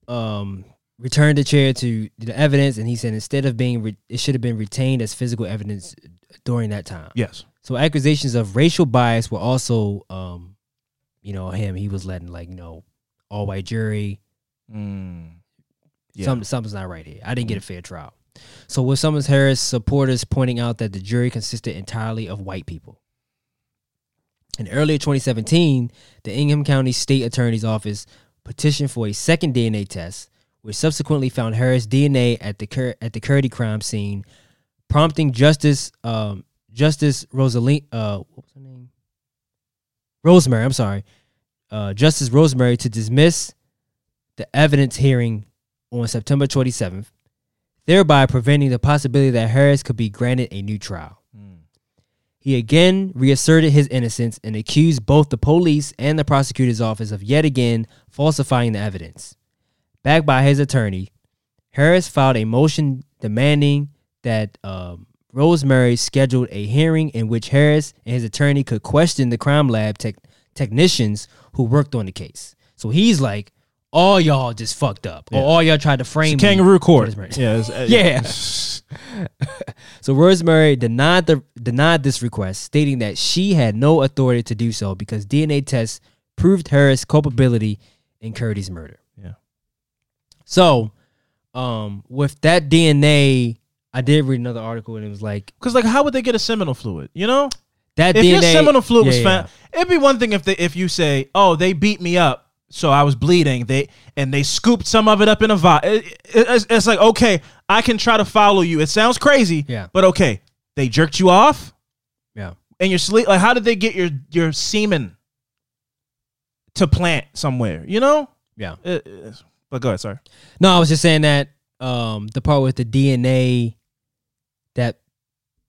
um, returned the chair to the evidence, and he said instead of being, re- it should have been retained as physical evidence during that time. Yes. So accusations of racial bias were also, um, you know, him. He was letting like you know, all white jury. Mm. Yeah. Some, something's not right here. I didn't get a fair trial. So with some of Harris supporters pointing out that the jury consisted entirely of white people. In earlier 2017, the Ingham County State Attorney's Office petitioned for a second DNA test, which subsequently found Harris DNA at the Cur- at the Curdy crime scene, prompting Justice um, Justice Rosalie uh, what was her name? Rosemary. I'm sorry, uh, Justice Rosemary to dismiss the evidence hearing on September 27th, thereby preventing the possibility that Harris could be granted a new trial. He again reasserted his innocence and accused both the police and the prosecutor's office of yet again falsifying the evidence. Backed by his attorney, Harris filed a motion demanding that um, Rosemary scheduled a hearing in which Harris and his attorney could question the crime lab tech technicians who worked on the case. So he's like, all y'all just fucked up, or all y'all tried to frame me kangaroo court. Yeah, it's- uh, Yeah. so Rosemary denied the denied this request, stating that she had no authority to do so because DNA tests proved Harris' culpability in Curdy's murder. Yeah. So, um, with that DNA, I did read another article and it was like Because like, how would they get a seminal fluid? You know, that if DNA. your seminal fluid Yeah, was yeah. found, it'd be one thing if they if you say, "Oh, they beat me up, so I was bleeding." They and they scooped some of it up in a vial. It, it- it's, it's like okay, I can try to follow you. It sounds crazy, Yeah. but okay, they jerked you off Yeah. and your sleep. Like, how did they get your your semen to plant somewhere? You know, Yeah. It- it's- but go ahead. Sorry. No, I was just saying that um the part with the DNA that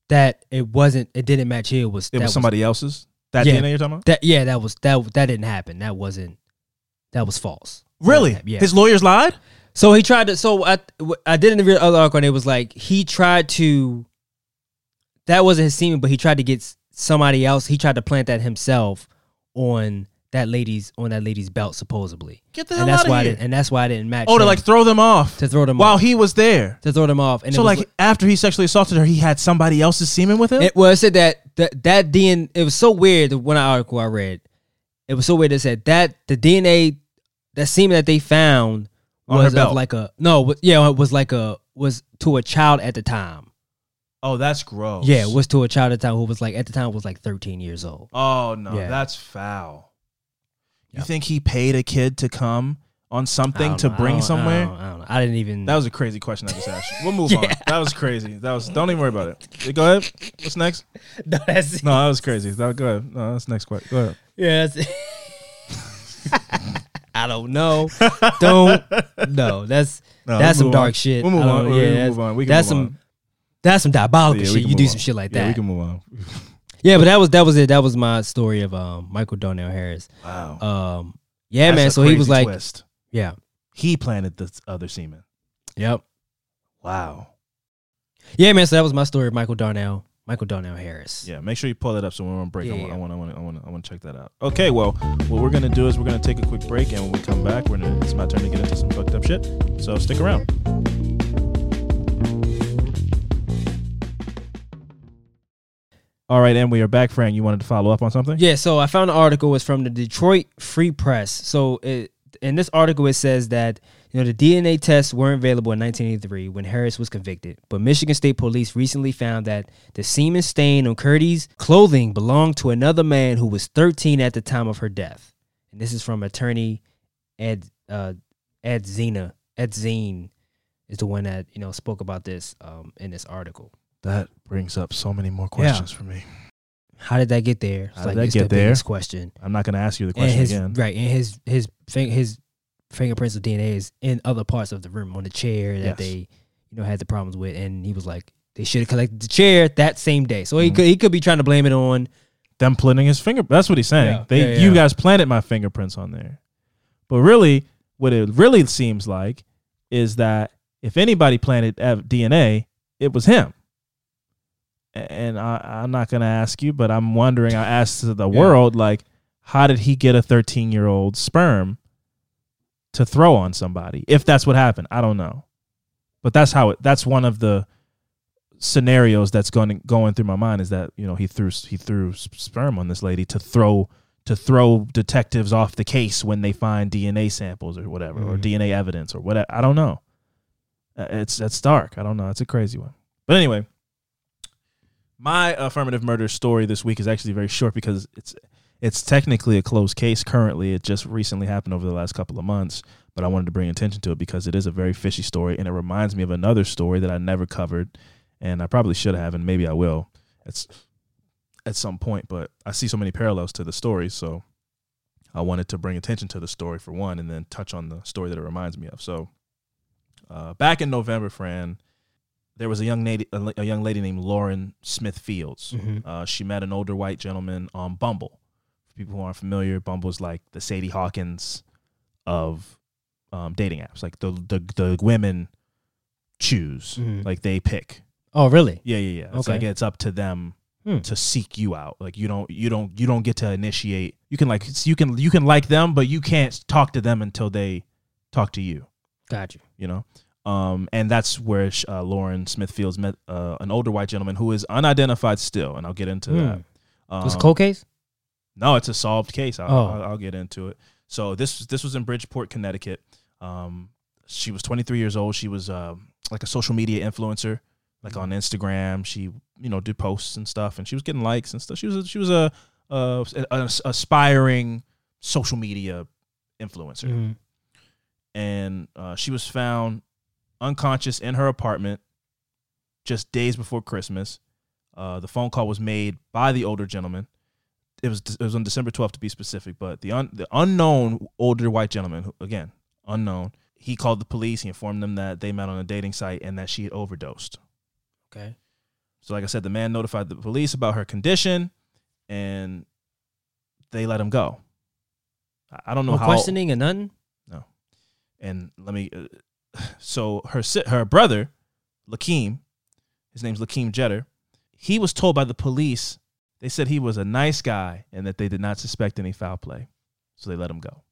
that it wasn't it didn't match here was It was somebody else's. That Yeah. DNA you're talking about? that yeah that was that that didn't happen that wasn't that was false Really? yeah His lawyers lied. so he tried to so I I did in the other article and it was like he tried to that wasn't his semen but he tried to get somebody else he tried to plant that himself on that lady's on that lady's belt supposedly Get the hell and that's outta why I here. and that's why I didn't match Oh, to like throw them off to throw them off. while off he was there. to throw them off and so was like after he sexually assaulted her, he had somebody else's semen with him. It, well, it said that that that DNA. It was so weird. The one article I read, it was so weird. they said that the DNA, that semen that they found On her was belt. of like a no, yeah, it was like a was to a child at the time. oh, that's gross. Yeah, it was to a child at the time who was like at the time was like thirteen years old. Oh no, Yeah. that's foul. You Yeah. think he paid a kid to come on something to know, I bring don't- somewhere? I don't, I don't know. I didn't even. That was a crazy question I just asked. you. We'll move Yeah. on. That was crazy. That was. Don't even worry about it. Go ahead. What's next? no, that's No, that was crazy. That, go ahead. No, that's next question. Go ahead. yeah. That's, I don't know. Don't no. That's No, that's we'll some dark on. shit. We'll move on. Yeah, We'll that's, move on. We can that's move some on. that's some diabolical Yeah, shit. You do move some shit like Yeah, that. we can move on. Yeah, but that was that was it. That was my story of um Michael Darnell Harris. Wow. Um yeah, That's man. So he was crazy like, twist. Yeah, he planted the other semen. yep, Wow. yeah, man. So that was my story of Michael Darnell, Michael Darnell Harris. Yeah, make sure you pull it up so when we're on break, Yeah, I, want, yeah. I want, I want, I want, I want to check that out. Okay, well, what we're gonna do is we're gonna take a quick break, and when we come back, we're gonna, it's my turn to get into some fucked up shit. So stick around. All right, and we are back, Frank. You wanted to follow up on something? Yeah, so I found an article. It's from the Detroit Free Press. So it, in this article, it says that you know the DNA tests weren't available in 1983 when Harris was convicted, but Michigan State Police recently found that the semen stain on Curdy's clothing belonged to another man who was 13 at the time of her death. And this is from attorney Ed uh, Ed Zena. Ed Zine is the one that you know spoke about this um, in this article. That brings up so many more questions for me. How did that get there? How did that get the there? question. I'm not gonna ask you the and question his again. right and his his fing- his fingerprints of DNA is in other parts of the room on the chair that Yes. they you know had the problems with, and he was like they should have collected the chair that same day. So he Mhm. could he could be trying to blame it on them planting his finger. That's what he's saying. Yeah, they, yeah, you yeah. guys planted my fingerprints on there. But really, what it really seems like is that if anybody planted DNA, it was him. And I, I'm not gonna ask you, but I'm wondering. I asked the Yeah. world, like, how did he get a 13 year old sperm to throw on somebody? If that's what happened, I don't know. But that's how it. That's one of the scenarios that's going going through my mind is that you know he threw he threw sperm on this lady to throw to throw detectives off the case when they find DNA samples or whatever or Mhm. DNA evidence or whatever. I don't know. Uh, It's that's dark. I don't know. It's a crazy one. But anyway, my affirmative murder story this week is actually very short because it's it's technically a closed case currently. It just recently happened over the last couple of months, but I wanted to bring attention to it because it is a very fishy story and it reminds me of another story that I never covered and I probably should have and maybe I will. It's at some point, but I see so many parallels to the story, so I wanted to bring attention to the story for one and then touch on the story that it reminds me of. So Uh, back in November, Fran, there was a young lady, a, young lady named Lauren Smith Fields. Mhm. Uh, she met an older white gentleman on Bumble. For people who aren't familiar, Bumble is like the Sadie Hawkins of um, dating apps. Like the the the women choose, Mhm. like they pick. Oh, really? Yeah, yeah, yeah. It's Okay. like it's up to them Hmm. to seek you out. Like you don't you don't you don't get to initiate. You can like you can you can like them, but you can't talk to them until they talk to you. Got you. You know. Um, and that's where uh, Lauren Smith Fields met uh, an older white gentleman who is unidentified still, and I'll get into Hmm. that. Um, Was it cold case? no, it's a solved case. I'll, Oh. I'll, I'll get into it. So this this was in Bridgeport, Connecticut. Um, she was 23 years old. She was um, like a social media influencer, like on Instagram. She you know did posts and stuff, and she was getting likes and stuff. She was a, she was a, a, a aspiring social media influencer, Mhm. and uh, she was found unconscious in her apartment just days before Christmas. Uh, the phone call was made by the older gentleman it was it was on December 12th to be specific, but the un, the unknown older white gentleman, who, again unknown, he called the police. He informed them that they met on a dating site and that she had overdosed. Okay. So, like I said, the man notified the police about her condition, and they let him go. I- don't know No how. questioning or nothing? No. And let me. Uh, so her her brother, Lakeem, his name's Lakeem Jeter. He was told by the police. They said he was a nice guy and that they did not suspect any foul play, so they let him go.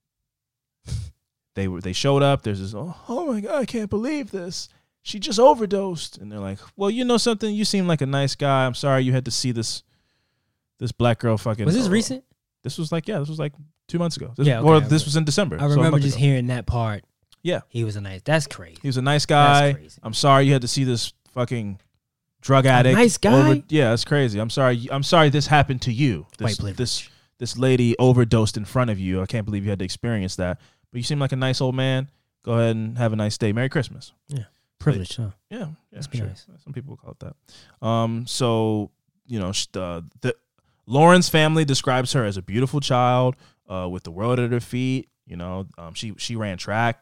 they were they showed up. There's this. Oh, oh my god! I can't believe this. She just overdosed, and they're like, "Well, you know something? You seem like a nice guy. I'm sorry you had to see this this black girl fucking." Was this oh, recent? This was like yeah, this was like two months ago. This, Yeah, or okay, this okay. was in December. I so remember month just ago. hearing that part. Yeah. He was a nice. That's crazy. He was a nice guy. Crazy. I'm sorry you had to see this fucking drug addict. nice guy? yeah, that's crazy. I'm sorry. I'm sorry this happened to you. White This, privilege. this this lady overdosed in front of you. I can't believe you had to experience that. But you seem like a nice old man. Go ahead and have a nice day. Merry Christmas. Yeah. Privilege, huh? Yeah, yeah, Must be sure. nice. Some people call it that. Um, so you know, sh- the, the Lauren's family describes her as a beautiful child uh, with the world at her feet. You know, um, she she ran track.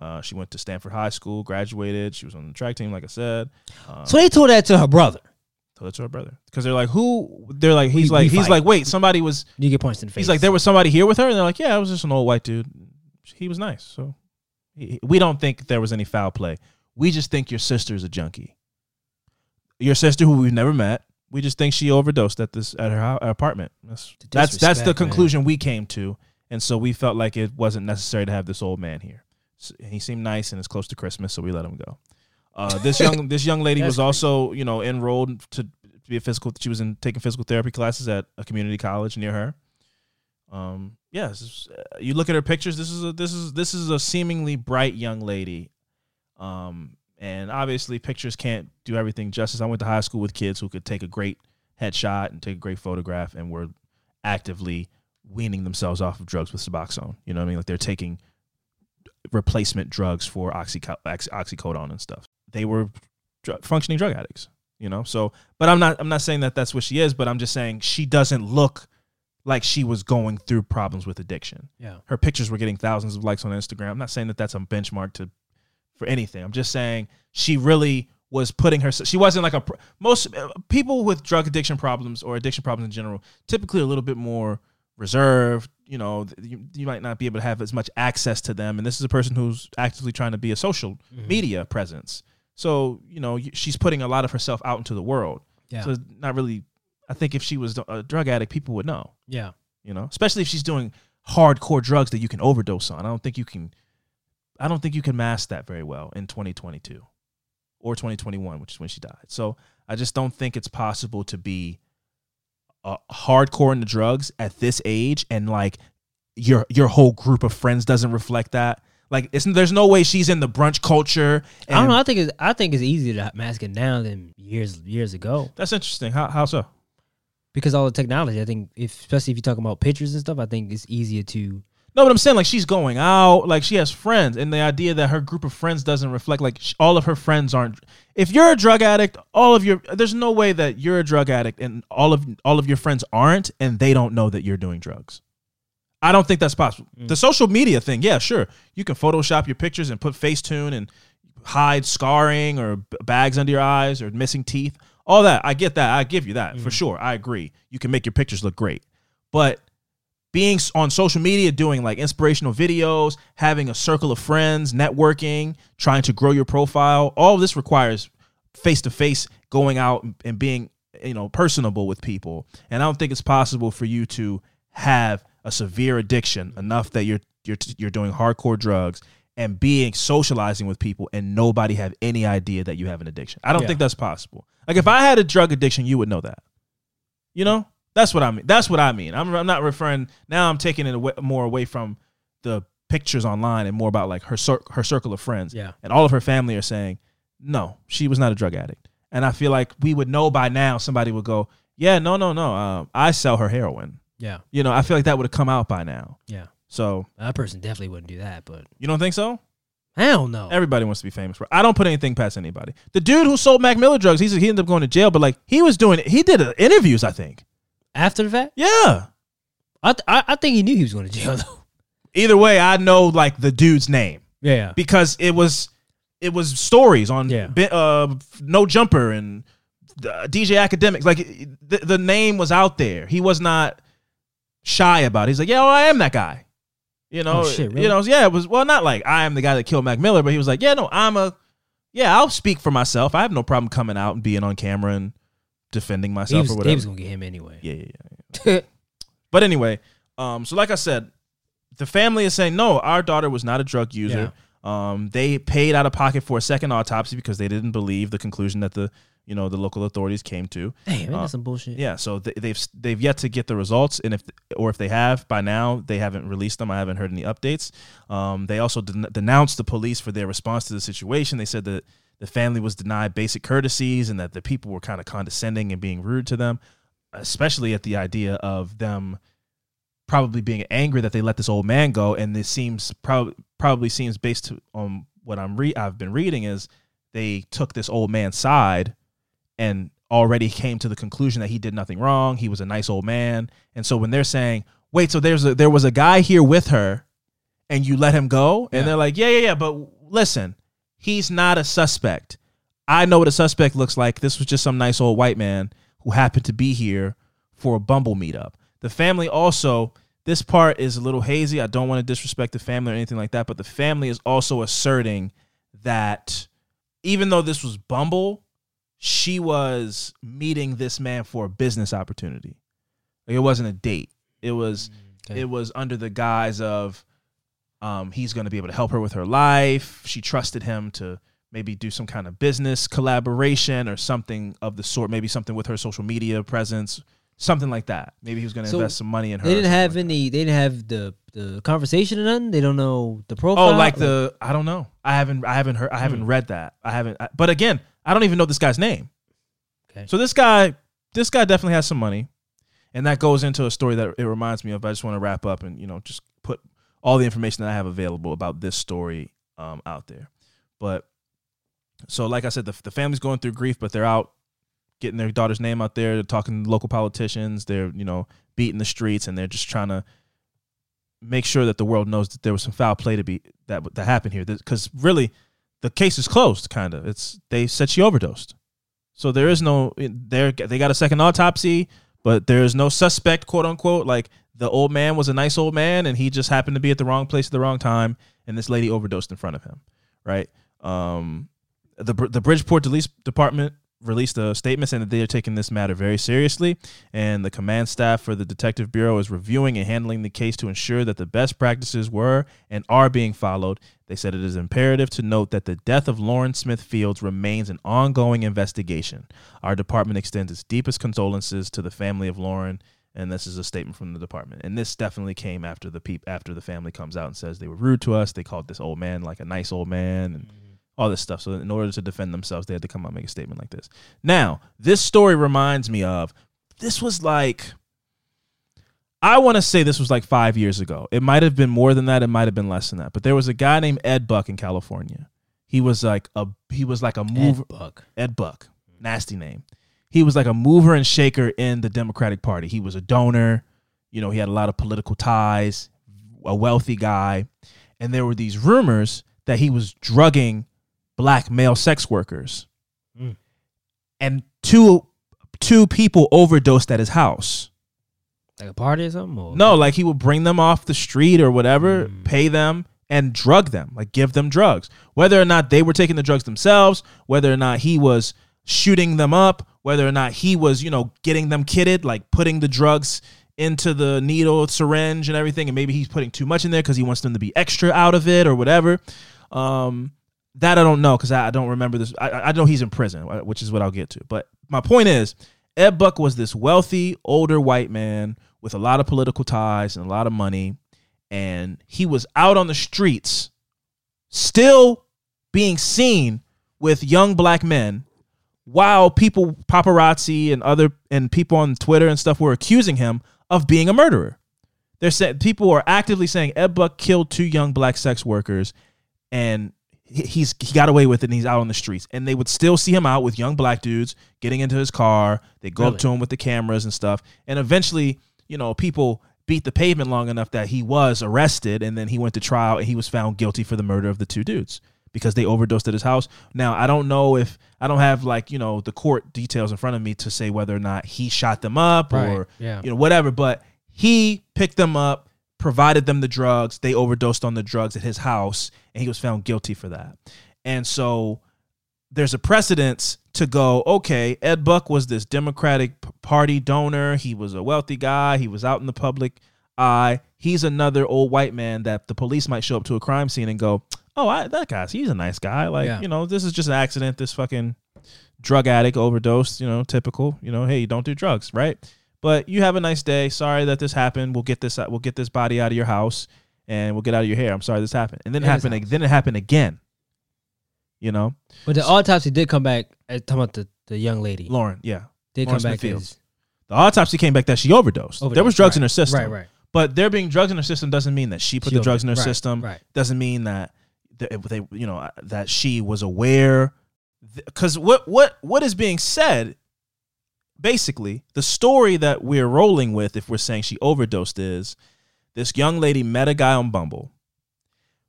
Uh, she went to Stanford High School, graduated. She was on the track team, like I said. Um, So they told that to her brother. told it to her brother because they're like, who? They're like, he's We- like, we he's fight. like, wait, somebody was. You get points in the face. He's like, there was somebody here with her, and they're like, yeah, it was just an old white dude. He was nice, so he, we don't think there was any foul play. We just think your sister's a junkie. Your sister, who we've never met, we just think she overdosed at this at her apartment. That's The that's that's the disrespect, man. conclusion we came to, and so we felt like it wasn't necessary to have this old man here. He seemed nice, and it's close to Christmas, so we let him go. Uh, this young this young lady was also you know enrolled to be a physical. She was in taking physical therapy classes at a community college near her. Um, yeah, uh, you look at her pictures. This is a this is this is a seemingly bright young lady. Um, and obviously pictures can't do everything justice. I went to high school with kids who could take a great headshot and take a great photograph, and were actively weaning themselves off of drugs with Suboxone. You know what I mean? Like they're taking replacement drugs for oxyco- ox- oxycodone and stuff. They were dr- functioning drug addicts. You know, so but I'm not I'm not saying that that's what she is, but I'm just saying she doesn't look like she was going through problems with addiction. Yeah. Her pictures were getting thousands of likes on Instagram. I'm not saying that that's a benchmark to for anything. I'm just saying she really was putting her. She wasn't like a most uh, people with drug addiction problems or addiction problems in general. Typically, a little bit more reserved. You know, you, you might not be able to have as much access to them. And this is a person who's actively trying to be a social mm-hmm. media presence. So you know, she's putting a lot of herself out into the world. Yeah. So not really. I think if she was a drug addict, people would know. Yeah. You know, especially if she's doing hardcore drugs that you can overdose on. I don't think you can. I don't think you can mask that very well in 2022 or 2021, which is when she died. So I just don't think it's possible to be uh, hardcore into drugs at this age and like your your whole group of friends doesn't reflect that. Like, it's, there's no way she's in the brunch culture. I don't know. I think it's I think it's easier to mask it now than years years ago That's interesting. How how so? because all the technology. I think if especially if you're talking about pictures and stuff, I think it's easier to. No, but I'm saying like she's going out, like she has friends, and the idea that her group of friends doesn't reflect like sh- all of her friends aren't. If you're a drug addict, all of your there's no way that you're a drug addict and all of all of your friends aren't, and they don't know that you're doing drugs. I don't think that's possible. Mm. The social media thing, yeah, sure, you can Photoshop your pictures and put Facetune and hide scarring or b- bags under your eyes or missing teeth. All that. I get that. I give you that for mm. sure. I agree. You can make your pictures look great. But being on social media, doing like inspirational videos, having a circle of friends, networking, trying to grow your profile, all of this requires face to face going out and- and being, you know, personable with people. And I don't think it's possible for you to have a severe addiction enough that you're you're you're doing hardcore drugs and being socializing with people and nobody have any idea that you have an addiction. I don't Yeah. think that's possible. Like if I had a drug addiction, you would know that. You know, that's what I mean. That's what I mean. I'm, I'm not referring now. I'm taking it away, more away from the pictures online and more about like her cir- her circle of friends. Yeah. and all of her family are saying, no, she was not a drug addict. And I feel like we would know by now. Somebody would go, yeah, no, no, no. Um, I sell her heroin. Yeah. You know, I feel like that would have come out by now. Yeah. So That person definitely wouldn't do that, but you don't think so? hell no. Everybody wants to be famous. For. I don't put anything past anybody. The dude who sold Mac Miller drugs, he's, he ended up going to jail, but like he was doing, it. he did uh, interviews. I think. After the fact, Yeah. I, th- I I think he knew he was going to jail though. Either way, I know like the dude's name Yeah. because it was it was stories on Yeah. Bi- uh, No Jumper and uh, DJ Akademiks. Like the, the name was out there. He was not shy about. it. He's like, yeah, well, I am that guy. You know, Oh, shit, really? you know, yeah. It was well, not like I am the guy that killed Mac Miller, but he was like, yeah, no, I'm a, yeah, I'll speak for myself. I have no problem coming out and being on camera and defending myself was, or he whatever. was going to get him anyway. yeah, yeah, yeah. yeah. But anyway, um, so like I said, the family is saying no, our daughter was not a drug user. Um, they paid out of pocket for a second autopsy because they didn't believe the conclusion that the you know the local authorities came to. Damn, Uh, that some bullshit? Yeah, so they, they've they've yet to get the results, and if or if they have by now, they haven't released them. I haven't heard any updates. Um, they also den- denounced the police for their response to the situation. They said that the family was denied basic courtesies and that the people were kind of condescending and being rude to them, especially at the idea of them probably being angry that they let this old man go. And this seems probably probably seems based on what I'm re- I've been reading is they took this old man's side and already came to the conclusion that he did nothing wrong. He was a nice old man. And so when they're saying, "Wait, so there's a there was a guy here with her and you let him go?" And Yeah. they're like, "Yeah, yeah, yeah, but listen, he's not a suspect. I know what a suspect looks like. This was just some nice old white man who happened to be here for a Bumble meetup." The family also this part is a little hazy. I don't want to disrespect the family or anything like that, but the family is also asserting that even though this was Bumble, she was meeting this man for a business opportunity. Like it wasn't a date. It was mm, okay. it was under the guise of um, he's going to be able to help her with her life. She trusted him to maybe do some kind of business collaboration or something of the sort. Maybe something with her social media presence, something like that. Maybe he was going to So, invest some money in her. They didn't have like that. any. They didn't have the the conversation or nothing. They don't know the profile. Oh, like the I don't know. I haven't I haven't heard I haven't Hmm. read that. I haven't. I- but again, I don't even know this guy's name. Okay. So this guy, this guy definitely has some money, and that goes into a story that it reminds me of. I just want to wrap up and you know just all the information that I have available about this story um, out there. But so, like I said, the the family's going through grief, but they're out getting their daughter's name out there. They're talking to local politicians. They're you know beating the streets, and they're just trying to make sure that the world knows that there was some foul play to be that that happened here. Because really, the case is closed. Kind of. It's they said she overdosed. So there is no there. They got a second autopsy, but there is no suspect, quote unquote. Like the old man was a nice old man, and he just happened to be at the wrong place at the wrong time, and this lady overdosed in front of him. Right. Um, the the Bridgeport Police Department released a statement saying that they are taking this matter very seriously, and the command staff for the Detective Bureau is reviewing and handling the case to ensure that the best practices were and are being followed. They said it is imperative to note that the death of Lauren Smith Fields remains an ongoing investigation. Our department extends its deepest condolences to the family of Lauren. And this is a statement from the department. And this definitely came after the peop- after the family comes out and says they were rude to us. They called this old man like a nice old man and mm-hmm. all this stuff. So in order to defend themselves, they had to come out and make a statement like this. Now, this story reminds me of this was like I want to say this was like five years ago. It might have been more than that. It might have been less than that. But there was a guy named Ed Buck in California. He was like a he was like a mover. Ed Buck. Ed Buck, nasty name. He was like a mover and shaker in the Democratic Party. He was a donor. You know, he had a lot of political ties, a wealthy guy. And there were these rumors that he was drugging black male sex workers. Mm. And two two people overdosed at his house. Like a party or something? Or? No, like he would bring them off the street or whatever, Mm. pay them and drug them, like give them drugs. Whether or not they were taking the drugs themselves, whether or not he was shooting them up, whether or not he was, you know, getting them kitted, like putting the drugs into the needle syringe and everything, and maybe he's putting too much in there because he wants them to be extra out of it or whatever. Um, that I don't know because I, I don't remember this. I, I know he's in prison, which is what I'll get to. But my point is, Ed Buck was this wealthy, older white man with a lot of political ties and a lot of money, and he was out on the streets, still being seen with young black men, while people, paparazzi and other and people on Twitter and stuff were accusing him of being a murderer. They're saying people are actively saying Ed Buck killed two young black sex workers, and he's he got away with it and he's out on the streets. And they would still see him out with young black dudes getting into his car. They go up to him with the cameras and stuff. And eventually you know people beat the pavement long enough that he was arrested and then he went to trial and he was found guilty for the murder of the two dudes because they overdosed at his house. Now i don't know if i don't have like you know the court details in front of me to say whether or not he shot them up Right, or yeah. you know whatever but he picked them up provided them the drugs. They overdosed on the drugs at his house and he was found guilty for that. And so there's a precedence to go okay ed buck was this democratic party donor. He was a wealthy guy. He was out in the public eye. He's another old white man that the police might show up to a crime scene and go oh I, that guy's he's a nice guy like Yeah. you know this is just an accident this fucking drug addict overdosed you know typical you know hey don't do drugs right but you have a nice day. Sorry that this happened. We'll get this. We'll get this body out of your house, and we'll get out of your hair. I'm sorry this happened. And then it happened. house. Then it happened again. You know, But the autopsy did come back. uh, Talking about the, the young lady. Lauren. Yeah, did Lawrence come back as the autopsy came back that she overdosed. there was drugs in her system. Right, right. But there being drugs in her system doesn't mean that she put She the drugs in her. Right, system. right. Doesn't mean that they, you know, uh, that she was aware. Because what what what is being said, basically, the story that we're rolling with, if we're saying she overdosed, is this young lady met a guy on Bumble.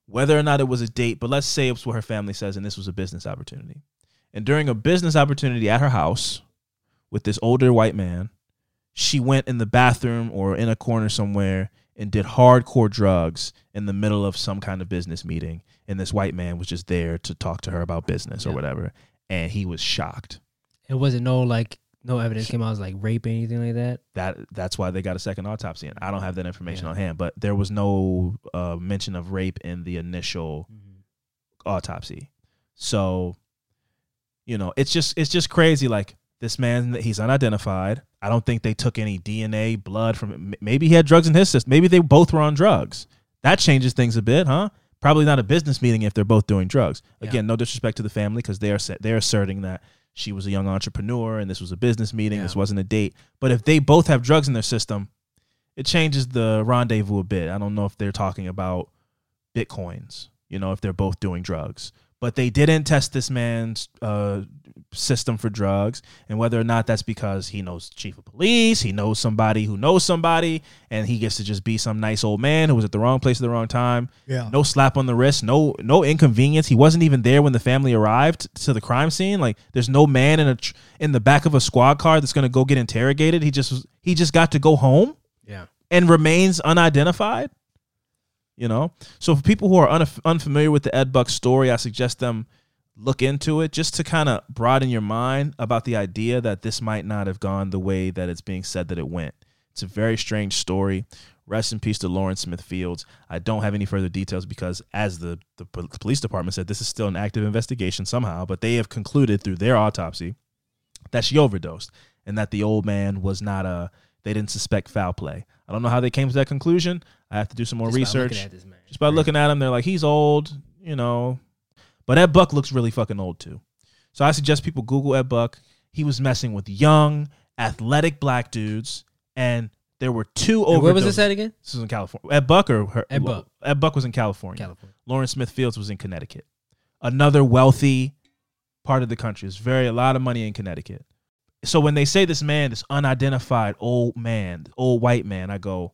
Whether or not it was a date, but let's say it's what her family says, and this was a business opportunity. And during a business opportunity at her house with this older white man, she went in the bathroom or in a corner somewhere and did hardcore drugs in the middle of some kind of business meeting. And this white man was just there to talk to her about business or Yeah. whatever. And he was shocked. It wasn't no like no evidence came out as like rape or anything like that. That that's why they got a second autopsy. And I don't have that information Yeah. on hand, but there was no uh, mention of rape in the initial autopsy. So, you know, it's just it's just crazy. Like this man, he's unidentified. I don't think they took any DNA, blood from. Maybe he had drugs in his system. Maybe they both were on drugs. That changes things a bit, huh? Probably not a business meeting if they're both doing drugs. Yeah. Again, no disrespect to the family because they are they're asserting that she was a young entrepreneur and this was a business meeting. Yeah. This wasn't a date. But if they both have drugs in their system, it changes the rendezvous a bit. I don't know if they're talking about bitcoins, you know, if they're both doing drugs. But they didn't test this man's uh, system for drugs, and whether or not that's because he knows chief of police, he knows somebody who knows somebody, and he gets to just be some nice old man who was at the wrong place at the wrong time. Yeah. No slap on the wrist, no no inconvenience. He wasn't even there when the family arrived to the crime scene. Like there's no man in a tr- in the back of a squad car that's gonna go get interrogated. He just was, he just got to go home Yeah. and remains unidentified. You know, so for people who are unf- unfamiliar with the Ed Buck story, I suggest them look into it just to kind of broaden your mind about the idea that this might not have gone the way that it's being said that it went. It's a very strange story. Rest in peace to Lawrence Smith Fields. I don't have any further details because, as the, the police department said, this is still an active investigation somehow, but they have concluded through their autopsy that she overdosed and that the old man was not a, they didn't suspect foul play. I don't know how they came to that conclusion. I have to do some more Just research. at this. Just by looking at him, they're like, he's old, you know. But Ed Buck looks really fucking old too. So I suggest people Google Ed Buck. He was messing with young, athletic black dudes, and there were two overdoses. where was this at again? This was in California. Ed Buck or her, Ed Buck. Ed Buck was in California. California. Lawrence Smith Fields was in Connecticut. Another wealthy part of the country. There's very a lot of money in Connecticut. So when they say this man, this unidentified old man, old white man, I go,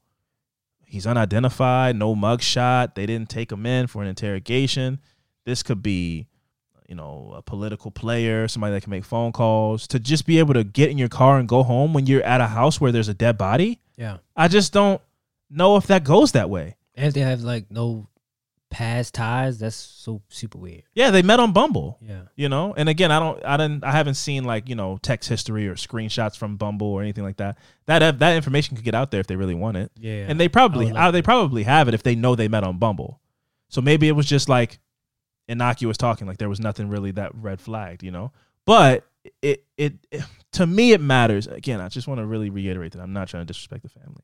he's unidentified, no mugshot. They didn't take him in for an interrogation. This could be, you know, a political player, somebody that can make phone calls, to just be able to get in your car and go home when you're at a house where there's a dead body. Yeah. I just don't know if that goes that way. And they have like no past ties, that's so super weird. Yeah, they met on Bumble. Yeah. You know, and again, I don't, I didn't, I haven't seen like you know text history or screenshots from Bumble or anything like that. That that information could get out there if they really want it. Yeah. and they probably, I they probably have it if they know they met on Bumble. So maybe it was just like innocuous talking, like there was nothing really that red flagged, you know. But it, it, it to me it matters. Again, I just want to really reiterate that I'm not trying to disrespect the family,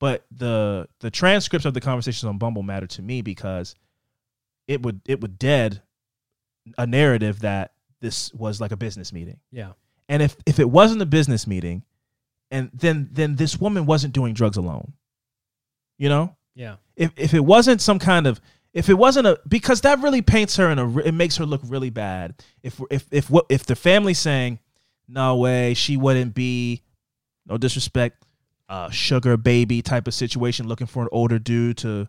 but the the transcripts of the conversations on Bumble matter to me because it would it would dead a narrative that this was like a business meeting. Yeah. And if if it wasn't a business meeting, and then then this woman wasn't doing drugs alone. You know, Yeah. if if it wasn't some kind of if it wasn't a because that really paints her in a it makes her look really bad. If if if what if the family's saying no way she wouldn't be no disrespect uh sugar baby type of situation looking for an older dude to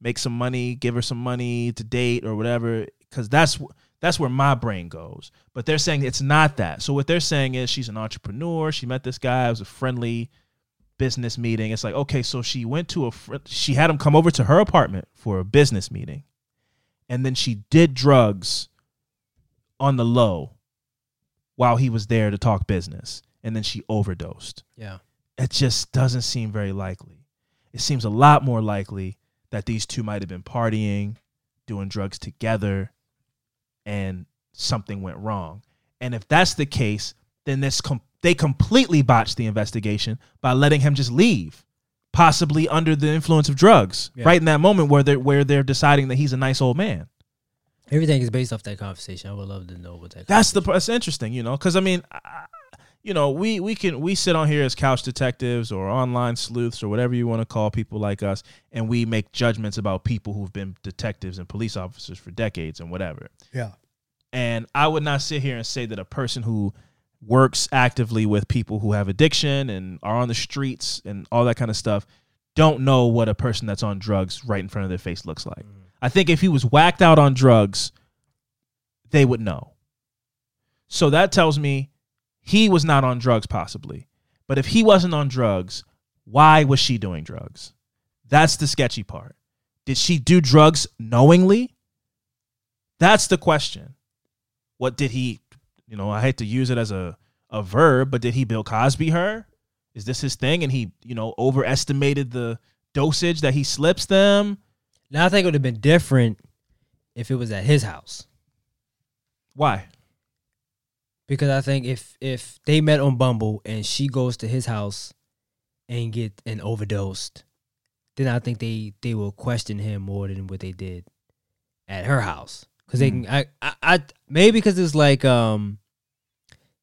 make some money, give her some money to date or whatever cuz that's that's where my brain goes. But they're saying it's not that. So what they're saying is she's an entrepreneur, she met this guy, it was a friendly business meeting. It's like, okay, so she went to a fr- she had him come over to her apartment for a business meeting. And then she did drugs on the low while he was there to talk business. And then she overdosed. Yeah. It just doesn't seem very likely. It seems a lot more likely that these two might have been partying, doing drugs together, and something went wrong. And if that's the case, then this com- they completely botched the investigation by letting him just leave, possibly under the influence of drugs, Yeah. right in that moment where they're where they're deciding that he's a nice old man. Everything is based off that conversation. I would love to know what that. That's the that's interesting, you know, because I mean, I, you know, we we can we sit on here as couch detectives or online sleuths or whatever you want to call people like us, and we make judgments about people who've been detectives and police officers for decades and whatever. Yeah. And I would not sit here and say that a person who works actively with people who have addiction and are on the streets and all that kind of stuff don't know what a person that's on drugs right in front of their face looks like. Mm. I think if he was whacked out on drugs, they would know. So that tells me he was not on drugs, possibly. But if he wasn't on drugs, why was she doing drugs? That's the sketchy part. Did she do drugs knowingly? That's the question. What did he, you know, I hate to use it as a, a verb, but did he Bill Cosby her? Is this his thing? And he, you know, overestimated the dosage that he slips them? Now I think it would have been different if it was at his house. Why? Because I think if if they met on Bumble and she goes to his house and get an overdosed, then I think they they will question him more than what they did at her house. Because they can, I, I, I maybe because it's like um,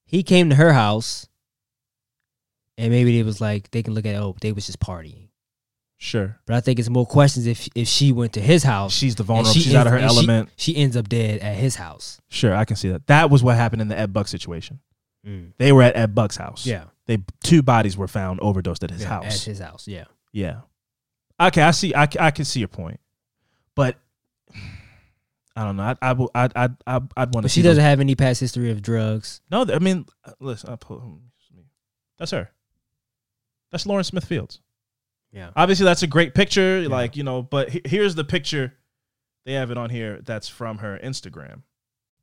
he came to her house, and maybe it was like they can look at oh they was just partying. Sure. But I think it's more questions if if she went to his house. She's the vulnerable. she She's out of her ends- and she- element. She, ends up dead at his house. Sure, I can see that. That was what happened in the Ed Buck situation. Mm. They were at Ed Buck's house. Yeah. They two bodies were found overdosed at his Yeah, house. At his house, yeah. Yeah. Okay, I see. I, I can see your point, but I don't know. I I I I I I'd want to. But she doesn't have any past history of drugs. No, I mean, uh, listen. I pull, that's her. That's Lauren Smith Fields. Yeah. Obviously, that's a great picture. Like you know, but he- here's the picture. They have it on here. That's from her Instagram.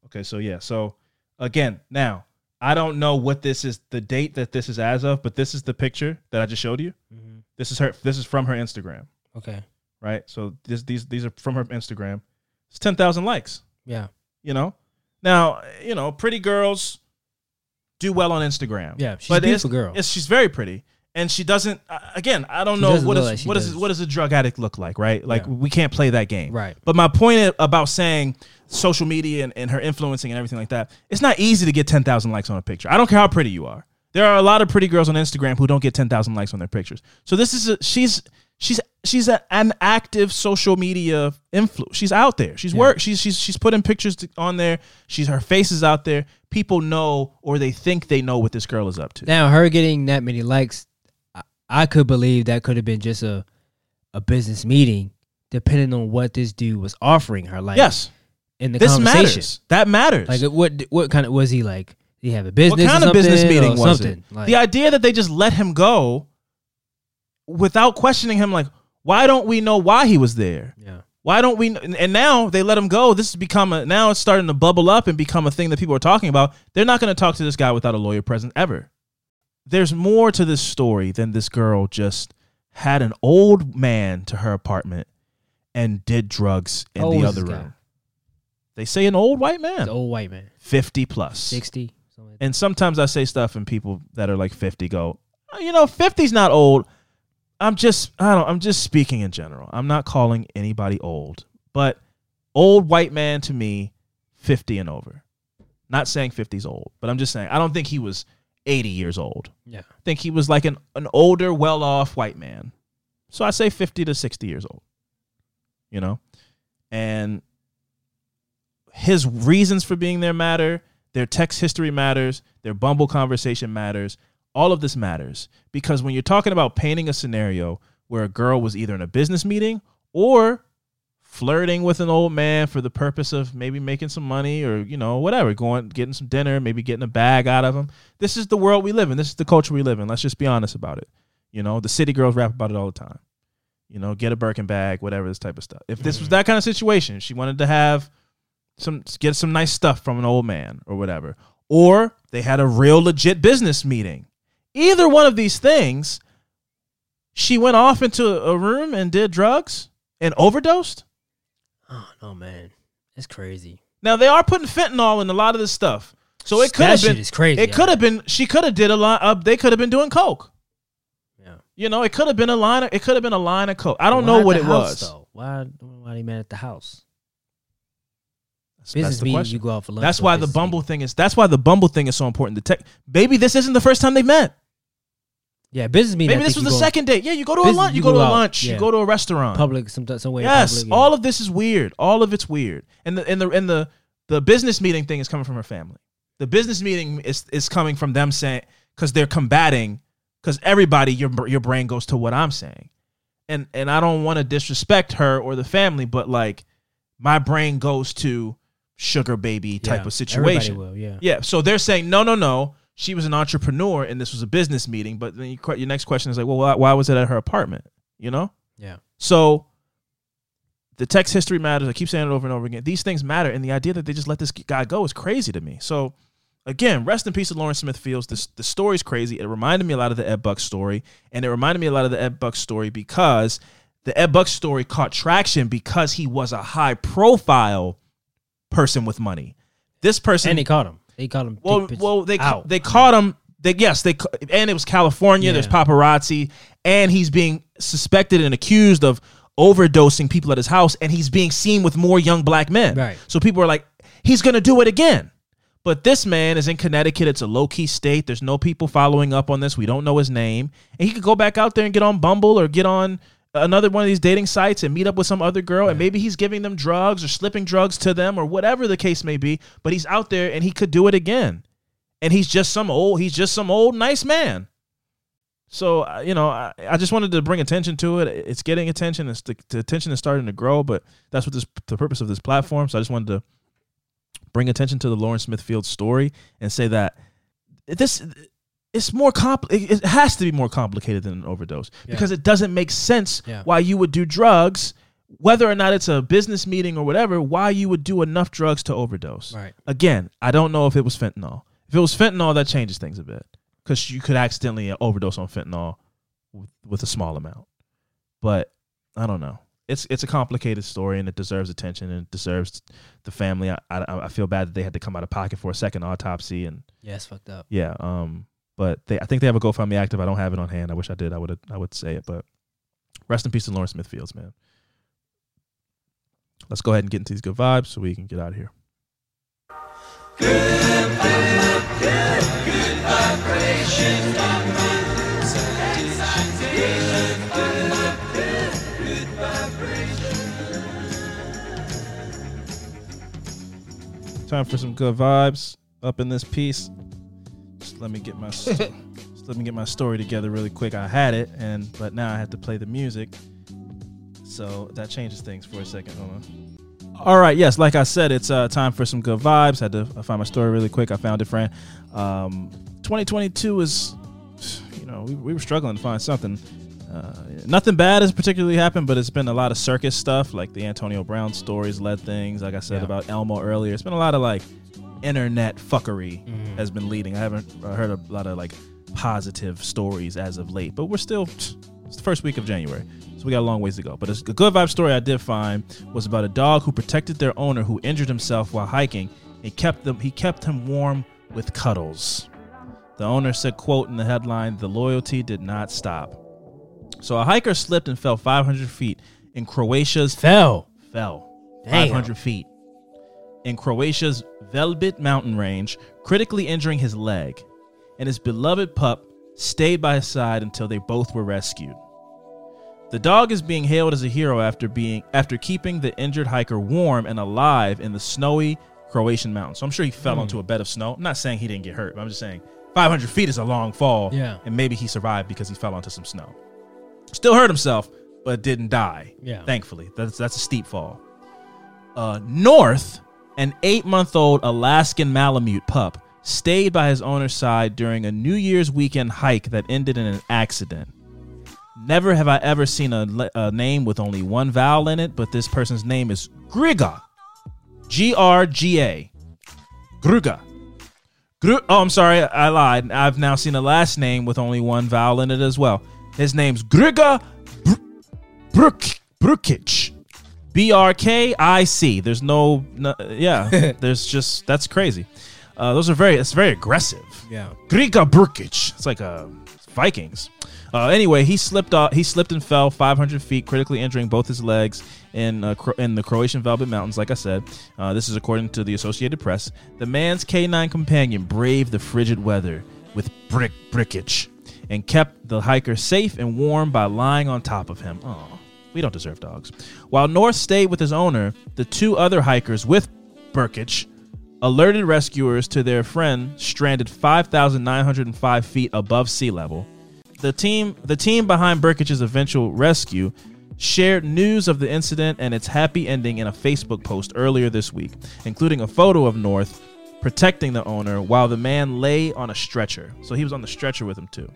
Okay, so yeah. So again, now I don't know what this is, the date that this is as of, but this is the picture that I just showed you. Mm-hmm. This is her. This is from her Instagram. Okay. Right. So this, these these are from her Instagram. It's ten thousand likes. Yeah. You know. Now you know pretty girls do well on Instagram. Yeah, she's a beautiful girl. She's very pretty, and she doesn't. Uh, again, I don't She know what is like what is does. what does a drug addict look like, right? Like Yeah. we can't play that game, Right. But my point about saying social media and, and her influencing and everything like that, it's not easy to get ten thousand likes on a picture. I don't care how pretty you are. There are a lot of pretty girls on Instagram who don't get ten thousand likes on their pictures. So this is a, she's she's she's a, an active social media influ. She's out there. She's work. She's she's she's putting pictures to, on there. She's her face is out there. People know or they think they know what this girl is up to. Now her getting that many likes, I, could believe that could have been just a a business meeting, depending on what this dude was offering her. Like yes. in the this conversation. matters. That matters. Like what what kind of was he like? Did he have a business? what kind of business meeting was something? it? Like, the idea that they just let him go without questioning him, like, why don't we know why he was there? yeah. Why don't we? And now they let him go. This has become a now it's starting to bubble up and become a thing that people are talking about. They're not going to talk to this guy without a lawyer present ever. There's more to this story than this girl just had an old man to her apartment and did drugs in the other room. They say an old white man, an old white man, fifty plus. sixty. Something like that. And sometimes I say stuff and people that are like 50 go, "Oh, you know, 50's not old. I'm just I don't I'm just speaking in general. I'm not calling anybody old. But old white man to me 50 and over. Not saying 50's old, but I'm just saying I don't think he was 80 years old. Yeah. I think he was like an an older, well-off white man. So I say 50 to 60 years old. You know? And his reasons for being there matter. Their text history matters. Their Bumble conversation matters. All of this matters because when you're talking about painting a scenario where a girl was either in a business meeting or flirting with an old man for the purpose of maybe making some money or you know whatever going getting some dinner maybe getting a bag out of him. This is the world we live in. This is the culture we live in. Let's just be honest about it. You know the city girls rap about it all the time. You know get a birkin bag whatever this type of stuff. If this was mm-hmm. that kind of situation she wanted to have some get some nice stuff from an old man or whatever. Or they had a real legit business meeting. Either one of these things she went off into a room and did drugs and overdosed Oh no, man, it's crazy. now they are putting fentanyl in a lot of this stuff so it could have shit been is crazy, it could have been she could have did a lot of they could have been doing coke Yeah. you know it could have been a line of, it could have been a line of coke i don't Why know what it house, was Though? Why? Why they mad at the house? That's- Business that's the meeting, question. you go out for lunch. That's why the Bumble meeting. thing is. That's why the Bumble thing is so important. The tech, baby, this isn't the first time they met. Yeah, business meeting. Maybe I this was the go second date. Yeah, you go to a Business- lunch. You, go, to a out, lunch. yeah. You go to a restaurant. public some some way. yes, public, yeah. all of this is weird. All of it's weird. And the and the and the the business meeting thing is coming from her family. The business meeting is is coming from them saying because they're combating because everybody your your brain goes to what I'm saying, and and I don't want to disrespect her or the family, but like my brain goes to sugar baby type Yeah, of situation. Will, yeah. Yeah. So they're saying, no, no, no. She was an entrepreneur and this was a business meeting. But then you, your next question is like, well, why, why was it at her apartment? You know? Yeah. So the text history matters. I keep saying it over and over again. These things matter. And the idea that they just let this guy go is crazy to me. So again, rest in peace to Lawrence Smith Fields. This the story's crazy. It reminded me a lot of the Ed Buck story. And it reminded me a lot of the Ed Buck story because the Ed Buck story caught traction because he was a high profile person with money. This person And he caught him. They caught him. well, well, they out. they caught him. They yes, they and it was California. There's paparazzi, and he's being suspected and accused of overdosing people at his house, and he's being seen with more young black men. Right. So people are like, he's gonna do it again. But this man is in Connecticut. It's a low key state. There's no people following up on this. We don't know his name, and he could go back out there and get on Bumble or get on another one of these dating sites and meet up with some other girl and maybe he's giving them drugs or slipping drugs to them or whatever the case may be but he's out there and he could do it again. And he's just some old he's just some old nice man. So uh, you know I, I just wanted to bring attention to it. It's getting attention. It's the, the attention is starting to grow but that's what this the purpose of this platform. So i just wanted to bring attention to the lawrence Smith Fields story and say that this it's more compl- it has to be more complicated than an overdose Yeah. because it doesn't make sense Yeah. why you would do drugs whether or not it's a business meeting or whatever why you would do enough drugs to overdose Right. again i don't know if it was fentanyl if it was fentanyl that changes things a bit because you could accidentally overdose on fentanyl with, with a small amount but i don't know it's it's a complicated story and it deserves attention and it deserves the family i i, I feel bad that they had to come out of pocket for a second autopsy and Yeah, it's fucked up. yeah um but they i think they have a gofundme active. I don't have it on hand. I wish i did. I would i would say it but rest in peace to lawrence smith fields man. Let's go ahead and get into these good vibes so we can get out of here. Good Time for some good vibes up in this piece. Just let me get my let me get my story together really quick. I had it, and but now I have to play the music, so that changes things for a second. Hold on. All right, yes, like I said, it's uh, time for some good vibes. Had to find my story really quick. I found it, friend. Um, 2022 is, you know, we, we were struggling to find something. Uh, nothing bad has particularly happened, but it's been a lot of circus stuff, like the Antonio Brown stories led things. Like I said Yeah. about Elmo earlier, it's been a lot of like internet fuckery Mm-hmm. has been leading. I haven't heard a lot of like positive stories as of late, but we're still it's the first week of January, so we got a long ways to go. But a good vibe story I did find was about a dog who protected their owner who injured himself while hiking. He kept them he kept him warm with cuddles. The owner said, quote in the headline, the loyalty did not stop. So a hiker slipped and fell 500 feet in Croatia's Fell. fell Damn. 500 feet in Croatia's Velebit mountain range, critically injuring his leg. And his beloved pup stayed by his side until they both were rescued. The dog is being hailed as a hero after being after keeping the injured hiker warm and alive in the snowy Croatian mountains. So I'm sure he fell Hmm. onto a bed of snow. I'm not saying he didn't get hurt, but I'm just saying 500 feet is a long fall. Yeah. And maybe he survived because he fell onto some snow. Still hurt himself, but didn't die. Yeah. Thankfully. That's that's a steep fall. Uh, North, an eight month old Alaskan Malamute pup, stayed by his owner's side during a New Year's weekend hike that ended in an accident. Never have I ever seen a, a name with only one vowel in it, but this person's name is Griga. G R G A. Gruga. Gru- oh, I'm sorry, I lied. I've now seen a last name with only one vowel in it as well. His name's Griga Br- Bruk Brukic. B R K I C. There's no, no yeah. there's just that's crazy. Uh, those are very. It's very aggressive. Yeah. Griga Burkic. It's like uh, Vikings. Uh, anyway, he slipped off. He slipped and fell 500 feet, critically injuring both his legs in uh, Cro- in the Croatian Velebit Mountains. Like I said, uh, this is according to the Associated Press. The man's canine companion braved the frigid weather with brick brickage and kept the hiker safe and warm by lying on top of him. Oh, we don't deserve dogs. While North stayed with his owner, the two other hikers with Burkich alerted rescuers to their friend stranded 5,905 feet above sea level. The team, the team behind Burkich's eventual rescue, shared news of the incident and its happy ending in a Facebook post earlier this week, including a photo of North protecting the owner while the man lay on a stretcher. So he was on the stretcher with him too.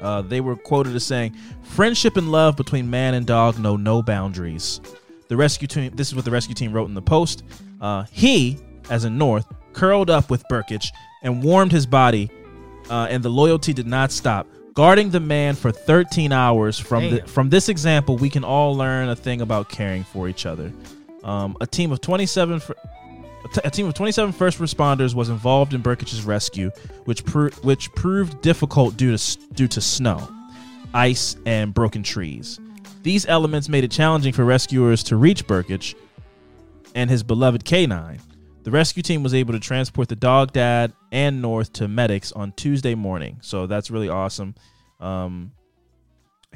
Uh, they were quoted as saying, "Friendship and love between man and dog know no boundaries." The rescue team. This is what the rescue team wrote in the post. Uh, he, as in North, curled up with Burkich and warmed his body, uh, and the loyalty did not stop. Guarding the man for 13 hours from the, from this example, we can all learn a thing about caring for each other. Um, a team of 27 fir- a team of 27 first responders was involved in Burkich's rescue, which pro- which proved difficult due to due to snow, ice, and broken trees. These elements made it challenging for rescuers to reach Burkich and his beloved canine. The rescue team was able to transport the dog dad and North to medics on Tuesday morning, so that's really awesome. Um,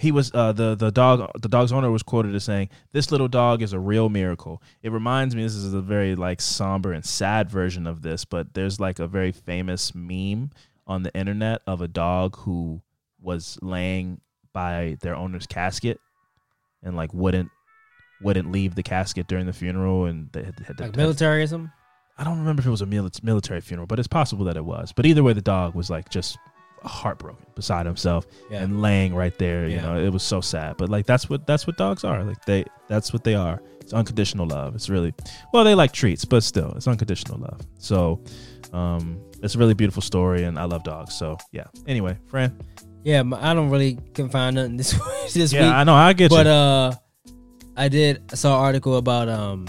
he was uh, the the dog the dog's owner was quoted as saying, "This little dog is a real miracle." It reminds me this is a very like somber and sad version of this, but there's like a very famous meme on the internet of a dog who was laying by their owner's casket and like wouldn't wouldn't leave the casket during the funeral and they had, had to Like something? I don't remember if it was a military funeral, but it's possible that it was. But either way, the dog was like just heartbroken beside himself Yeah. and laying right there. You Yeah. know, it was so sad. But like that's what that's what dogs are. Like they that's what they are. It's unconditional love. It's really well they like treats, but still it's unconditional love. So um it's a really beautiful story, and I love dogs. So yeah. Anyway, Fran. Yeah, I don't really can find nothing this this Yeah, week. I know. I get but you. uh, I did I saw an article about um,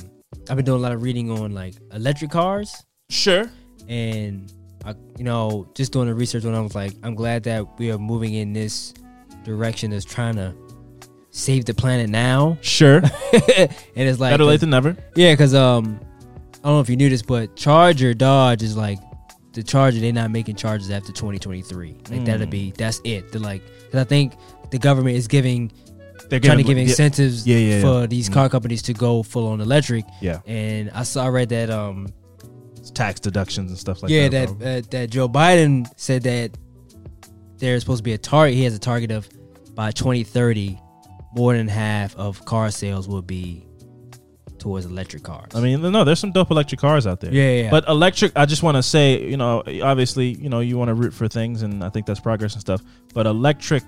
I've been doing a lot of reading on like electric cars, sure. and I, you know, just doing the research it, I was like, I'm glad that we are moving in this direction that's trying to save the planet now. Sure. and it's like Better late than never. Yeah, because um, I don't know if you knew this, but Charger Dodge is like the Charger. They're not making Chargers after 2023. Like that'll Mm. be that's it. They're like, 'cause I think the government is giving They're trying to giving- give yeah, incentives Yeah, yeah, for these Mm. car companies to go full on electric. Yeah. And I saw I read that um tax deductions and stuff like yeah that. that uh, that Joe Biden said that there's supposed to be a target. He has a target of by 2030, more than half of car sales will be towards electric cars. I mean, no, there's some dope electric cars out there. Yeah, yeah, yeah. But electric, I just want to say, you know, obviously, you know, you want to root for things, and I think that's progress and stuff. But electric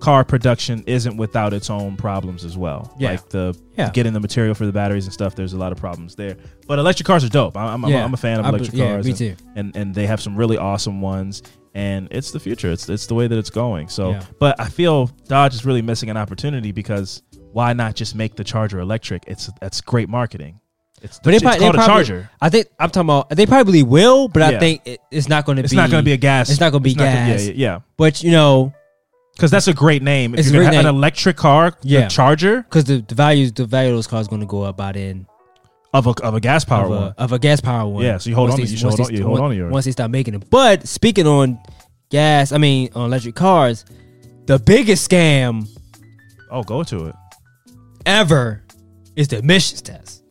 car production isn't without its own problems as well. Yeah. Like the Yeah. getting the material for the batteries and stuff. There's a lot of problems there. But electric cars are dope. I'm, I'm, Yeah. I'm a fan of I be- electric yeah, cars. me and, too. And and they have some really awesome ones. And it's the future. It's it's the way that it's going. So, Yeah. but I feel Dodge is really missing an opportunity because why not just make the Charger electric? It's that's great marketing. It's, But they it's probably, called they a probably- Charger. I think I'm talking about. They probably will, but I think it, it's not going to be. It's not going to be a gas. It's not going to be not gonna- gas. yeah, yeah, But you know, because that's a great name. If It's you're gonna have an electric car, Yeah. Charger because the, the value the value of those cars going to go up by then of a of a gas power of a, one. of a gas power one. Yeah, so you hold Once on to- you once hold they- on- you hold on to yours. once they start making them. But speaking on gas, I mean on electric cars, the biggest scam Oh, go to it. ever is the emissions test.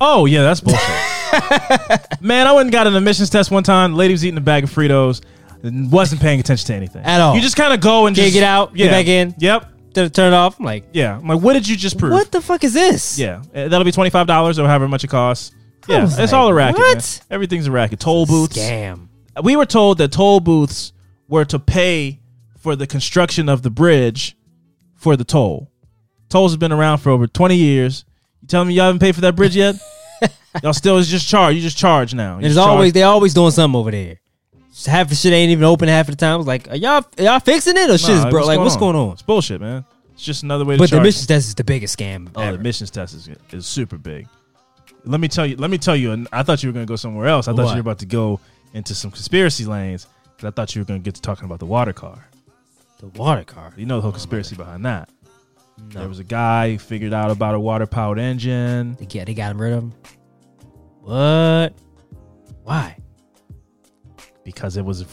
Oh yeah, that's bullshit. Man, I went and got an emissions test one time. Lady was eating a bag of Fritos and wasn't paying attention to anything At all. You just kind of go and just get out, get back in. Yep. Turn it off, I'm like, Yeah. I'm like, what did you just prove? what the fuck is this? Yeah, Uh, that'll be twenty five dollars or however much it costs. Yeah, was it's like, all a racket. what? man. Everything's a racket. Toll booths. Scam. We were told that toll booths were to pay for the construction of the bridge for the toll. Tolls have been around for over 20 years. You telling me y'all haven't paid for that bridge yet? y'all still is just charge. You just charge now. You it's just always charge. they always doing something over there. Half the shit ain't even open half of the time. It's like, are y'all are y'all fixing it or shit Nah, bro? Like, what's going on? It's bullshit, man. It's just another way to But the charge. emissions test is the biggest scam. oh, ever. the emissions test is, is super big. Let me tell you. Let me tell you. And I thought you were going to go somewhere else. I thought What? you were about to go into some conspiracy lanes. 'cause I thought you were going to get to talking about the water car. the water car. You know the whole conspiracy behind that. There was a guy who figured out about a water powered engine. They get they got him rid of him. What? Why? Because it was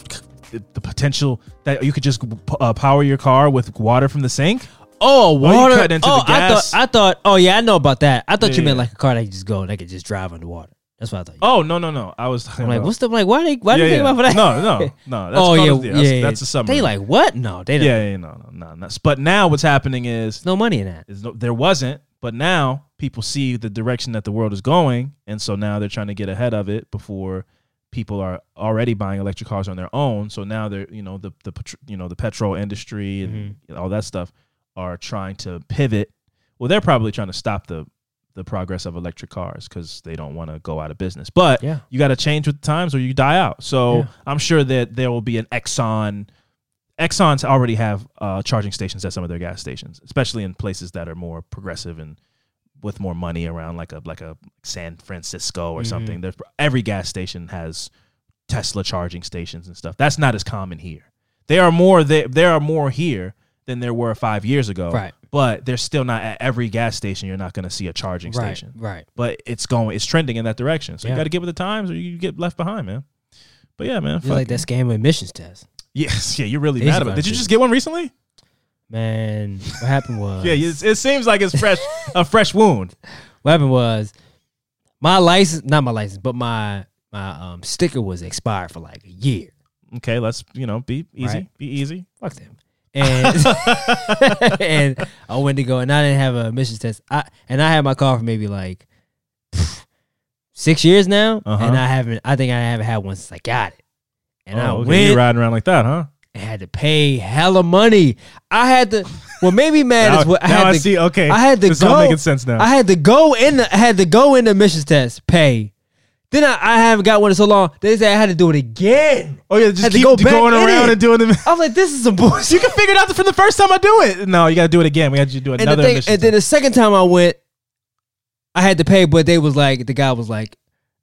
the potential that you could just uh, power your car with water from the sink. Oh, water. cut into oh, the gas? I thought. I thought. Oh, yeah, I know about that. I thought Yeah, you meant yeah. like a car that could just go, that could just drive underwater. That's what I thought. You Oh no no no! I was talking I'm like, about- what's the like? Why they? Why yeah, they think yeah. about that? No no no. That's oh yeah, yeah, that's, that's a submarine. They like what? No, they don't. yeah yeah no no no. no. But now what's happening is There's no money in that. no, there wasn't, but now people see the direction that the world is going, and so now they're trying to get ahead of it before people are already buying electric cars on their own. So now they're you know the the you know the petrol industry and all that stuff are trying to pivot. Well, they're probably trying to stop the the progress of electric cars because they don't want to go out of business. But Yeah. you got to change with the times or you die out. So Yeah. I'm sure that there will be an Exxon. Exxon's already have uh, charging stations at some of their gas stations, especially in places that are more progressive and with more money around, like a like a San Francisco or Mhm. something. There's every gas station has Tesla charging stations and stuff. That's not as common here. There are more there, there are more here than there were five years ago. Right. But there's still not at every gas station. You're not going to see a charging Right. station Right. but it's going it's trending in that direction. So Yeah. you got to get with the times, or you get left behind, man. But yeah, man. You like that scam emissions test, Yes, yeah. You're really These mad about. it. Did you just get one recently? Man. What happened was Yeah, it's, it seems like it's fresh, a fresh wound. what happened was my license, not my license, but my my um sticker was expired for like a year. Okay, let's you know be easy, Right. be easy. Fuck them. And and I went to go and I didn't have a emissions test. I and I had my car for maybe like six years now, Uh-huh. and I haven't. I think I haven't had one since I got it. And I oh, okay. went You're riding around like that, huh? And had to pay hella money. I had to. Well, maybe mad now is what I had I to. see. Okay, I had to This go. all making sense now. I had to go in. The, I had to go in the emissions test, pay. Then I, I haven't got one in so long. They said I had to do it again. oh yeah, just had keep go going in around it. and doing them. I was like, this is some bullshit. you can figure it out from the first time I do it. No, you got to do it again. We got to do and another the thing, and then the second time I went, I had to pay, but they was like, the guy was like,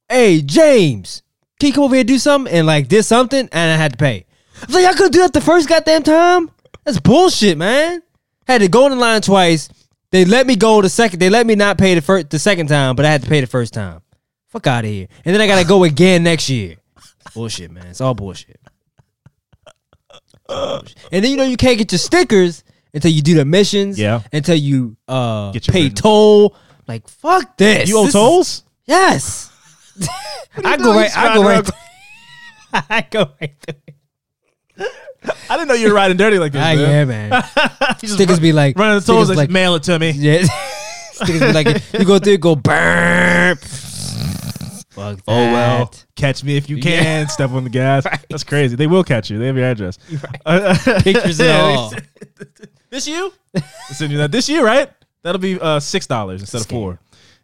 "Hey James, can you come over here and do something?" And like did something, and I had to pay. I was like, "Y'all could do that the first goddamn time." That's bullshit, man. Had to go in the line twice. They let me go the second. They let me not pay the first, the second time, but I had to pay the first time. Fuck out of here. And then I gotta go again next year. Bullshit, man. It's all bullshit. And then you know you can't get your stickers until you do the missions. Yeah. Until you uh Get pay toll. Like fuck this. you owe This is- tolls. Yes. I go right. I go right. I go right. I didn't know you were riding dirty like this. Ah, man. yeah, man. Stickers run- be like running the tolls, stickers like, mail it to me. Yeah. Stickers be like you go through, go burp. Fuck that. Oh well, catch me if you Yeah. can. Step on the gas. That's crazy. They will catch you. They have your address. Pictures and all. this you? Send you that. This you, right? That'll be uh, six dollars instead of four.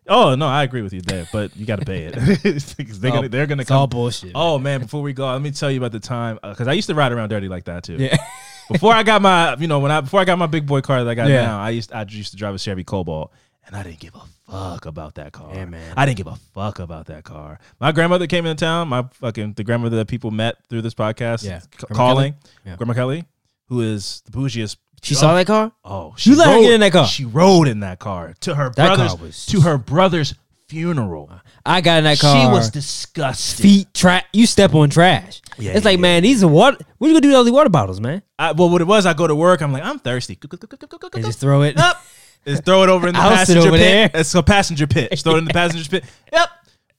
Oh no, I agree with you there, but you got to pay it. they're gonna, they're gonna It's all bullshit. Oh man, before we go, let me tell you about the time uh, because I used to ride around dirty like that too. Yeah. before I got my, you know, when I before I got my big boy car that I got Yeah. now, I used I used to drive a Chevy Cobalt, and I didn't give a fuck about that car. Yeah, man. I didn't give a fuck about that car. My grandmother came into town. My fucking the grandmother that people met through this podcast. Yeah. c- calling Kelly? Yeah. Grandma Kelly, who is the bougiest. She saw that car? Oh, You let her get in that car? She rode in that car to her That car brother's was- to her brother's funeral. I got in that car. She was disgusted. feet trash. You step on trash. Yeah, it's like, yeah. man, these are water. What you gonna do with all these water bottles, man? I, well, what it was, I go to work. I'm like, I'm thirsty. And just throw it. Up. Just throw it over in the I'll sit passenger over pit. there. It's a passenger pit. Just throw it in the passenger pit. Yep.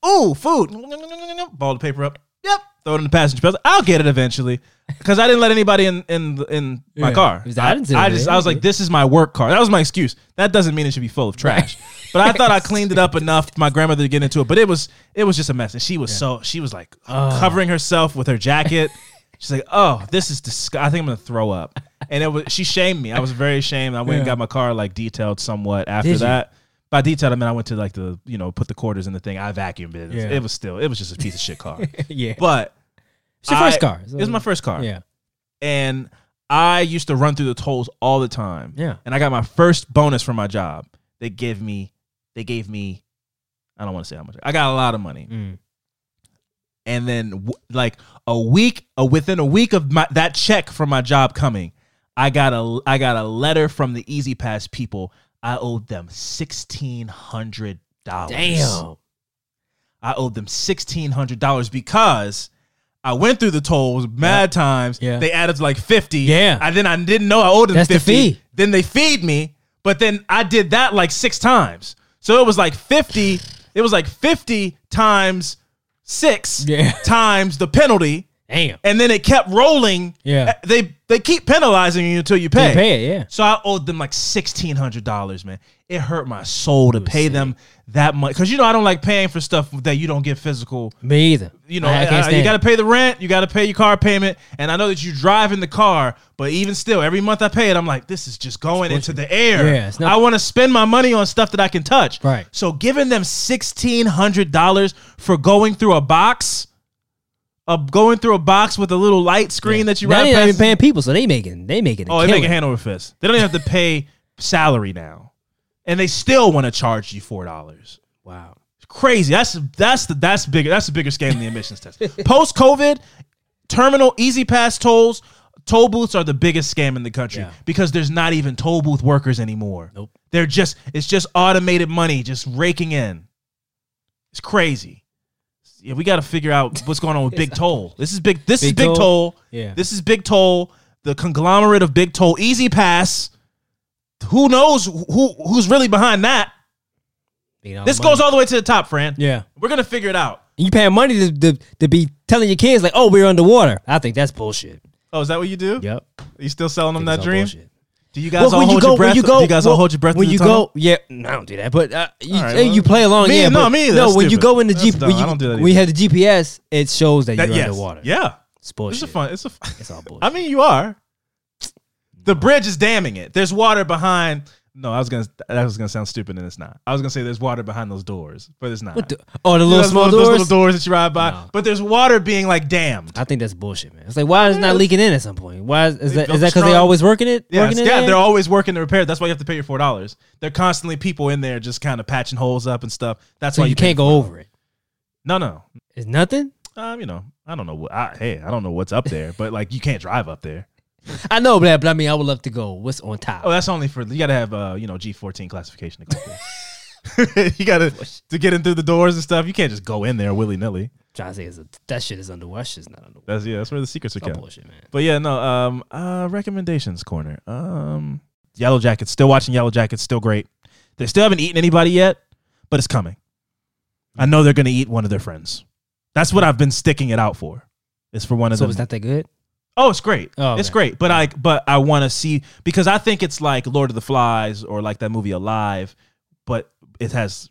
Ooh, food. Ball the paper up. Yep. Throw it in the passenger pit. I'll get it eventually. Because I didn't let anybody in in in my Yeah. car. Was I didn't I just. I was like, this is my work car. That was my excuse. That doesn't mean it should be full of trash. But I thought I cleaned it up enough for my grandmother to get into it. But it was it was just a mess. And she was so she was like Oh. covering herself with her jacket. She's like, oh, this is disgusting. I think I'm gonna throw up. And it was she shamed me. I was very ashamed. I went and got my car like detailed somewhat after Did you? that. By detailed, I mean I went to like the you know put the quarters in the thing. I vacuumed it. Yeah. It was still it was just a piece of shit car. yeah. But It's your first I- car. It was my first car Yeah. and I used to run through the tolls all the time. Yeah. And I got my first bonus from my job. They gave me, they gave me, I don't want to say how much. I got a lot of money. Mm. And then like a week, uh, within a week of my that check from my job coming, I got a I got a letter from the E-ZPass people. I owed them sixteen hundred dollars. Damn. I owed them sixteen hundred dollars because I went through the tolls mad times. Yeah. They added like fifty. Yeah. And then I didn't know I owed them That's the fifty. fee. Then they feed me, but then I did that like six times. So it was like fifty. It was like fifty times six Yeah. times the penalty, Damn. and then it kept rolling. Yeah. They they keep penalizing you until you pay. You pay it, yeah. So I owed them like sixteen hundred dollars, man. It hurt my soul to pay them that much because you know I don't like paying for stuff that you don't get physical. Me either. You know, I, I uh, you got to pay the rent, you got to pay your car payment, and I know that you drive in the car, but even still, every month I pay it, I'm like, this is just going into the air. Yeah, not- I want to spend my money on stuff that I can touch. Right. So giving them sixteen hundred dollars for going through a box, of going through a box with a little light screen that you now ride past. even paying people, so they making they making. A Oh, they make a killing. hand over fist. They don't even have to pay salary now, and they still want to charge you four dollars. Wow. Crazy. That's that's the that's bigger. That's a bigger scam than the emissions test. Post COVID, terminal E-ZPass tolls, toll booths are the biggest scam in the country Yeah. because there's not even toll booth workers anymore. Nope. They're just it's just automated money just raking in. It's crazy. Yeah, we got to figure out what's going on with Big Toll. This is big. This is Big Big Toll? Toll. Yeah. This is Big Toll, the conglomerate of Big Toll, E-ZPass. Who knows who who's really behind that? All This the goes all the way to the top, Fran. Yeah. We're gonna figure it out. You paying money to, to to be telling your kids like, oh, we're underwater. I think that's bullshit. Oh, is that what you do? Yep. You still selling them that dream? bullshit. Do you guys all hold you go, your breath? when you go, do you guys all hold your breath? when you tunnel? go. Yeah, no, I don't do that. But uh, you, right, well, you play along. me- yeah, no, but- me either. No, when you go in the That's Jeep, dumb. when, you, I don't do that when you have the GPS, it shows that, That- you're yes. underwater. Yeah, it's bullshit. it's a fun. It's a. It's all bullshit. I mean, you are. The bridge is damming it. There's water behind. No, I was gonna. That was gonna sound stupid, and it's not. I was gonna say there's water behind those doors, but it's not. The- oh, the little those small those doors. little doors that you ride by. No. But there's water being like dammed. I think that's bullshit, man. It's like why is it not leaking in at some point? Why is, is that? Is that because they always working it? Yeah, working it yeah, in? they're always working the repair. That's why you have to pay your four dollars. They're constantly people in there just kind of patching holes up and stuff. That's so why you, can't go over it. No, no. It's nothing. Um, you know, I don't know. What, I, hey, I don't know what's up there, but like you can't drive up there. I know, but, but I mean, I would love to go. What's on top? Oh, that's only for you. Got to have uh, you know, G fourteen classification to go there. you got to to get in through the doors and stuff. You can't just go in there willy nilly. trying to say is that shit is underwater. That shit's not underwater. That's yeah. That's where the secrets are kept. bullshit, man. But yeah, no. Um, uh, recommendations corner. Um, Yellowjackets. Still watching Yellowjackets. Still great. They still haven't eaten anybody yet, but it's coming. I know they're gonna eat one of their friends. That's what I've been sticking it out for. It's for one of So them. is that that good? Oh, it's great. Oh, It's great. But I but I want to see because I think it's like Lord of the Flies or like that movie Alive, but it has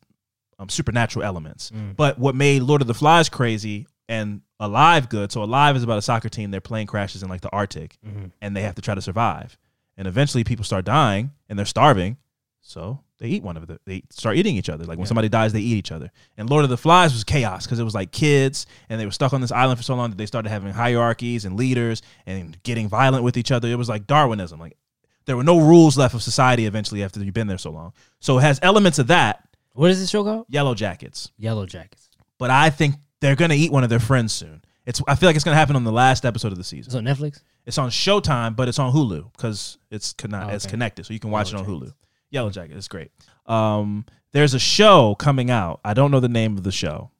um, supernatural elements. Mm. But what made Lord of the Flies crazy and Alive good? So Alive is about a soccer team. Their plane crashes in like the Arctic, Mhm. and they have to try to survive. And eventually, people start dying, and they're starving. So they eat one of the. They start eating each other. Like when Yeah. somebody dies, they eat each other. And Lord of the Flies was chaos because it was like kids, and they were stuck on this island for so long that they started having hierarchies and leaders and getting violent with each other. It was like Darwinism. Like there were no rules left of society eventually after you've been there so long. So it has elements of that. What is this show called? Yellowjackets, Yellow Jackets. but I think they're gonna eat one of their friends soon. It's. I feel like it's gonna happen on the last episode of the season. It's on Netflix. It's on Showtime, but it's on Hulu because it's conne- Oh, it's connected, so you can watch Yellow it on Hulu. Yellow Jacket, it's great. Um, there's a show coming out. I don't know the name of the show,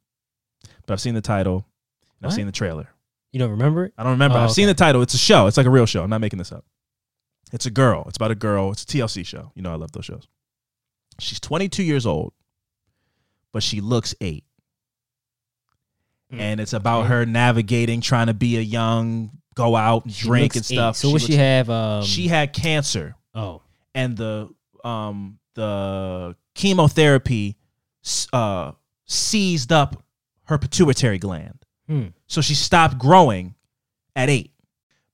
but I've seen the title. And I've What? seen the trailer. You don't remember it? I don't remember. Oh, I've seen the title. It's a show. It's like a real show. I'm not making this up. It's a girl. It's about a girl. It's a TLC show. You know I love those shows. She's 22 years old, but she looks eight. Mm. And it's about her navigating, trying to be a young, go out and She drink looks and stuff. eight. So what she looks- have? Um, she had cancer oh, and the um the chemotherapy uh seized up her pituitary gland. Hmm. so she stopped growing at eight.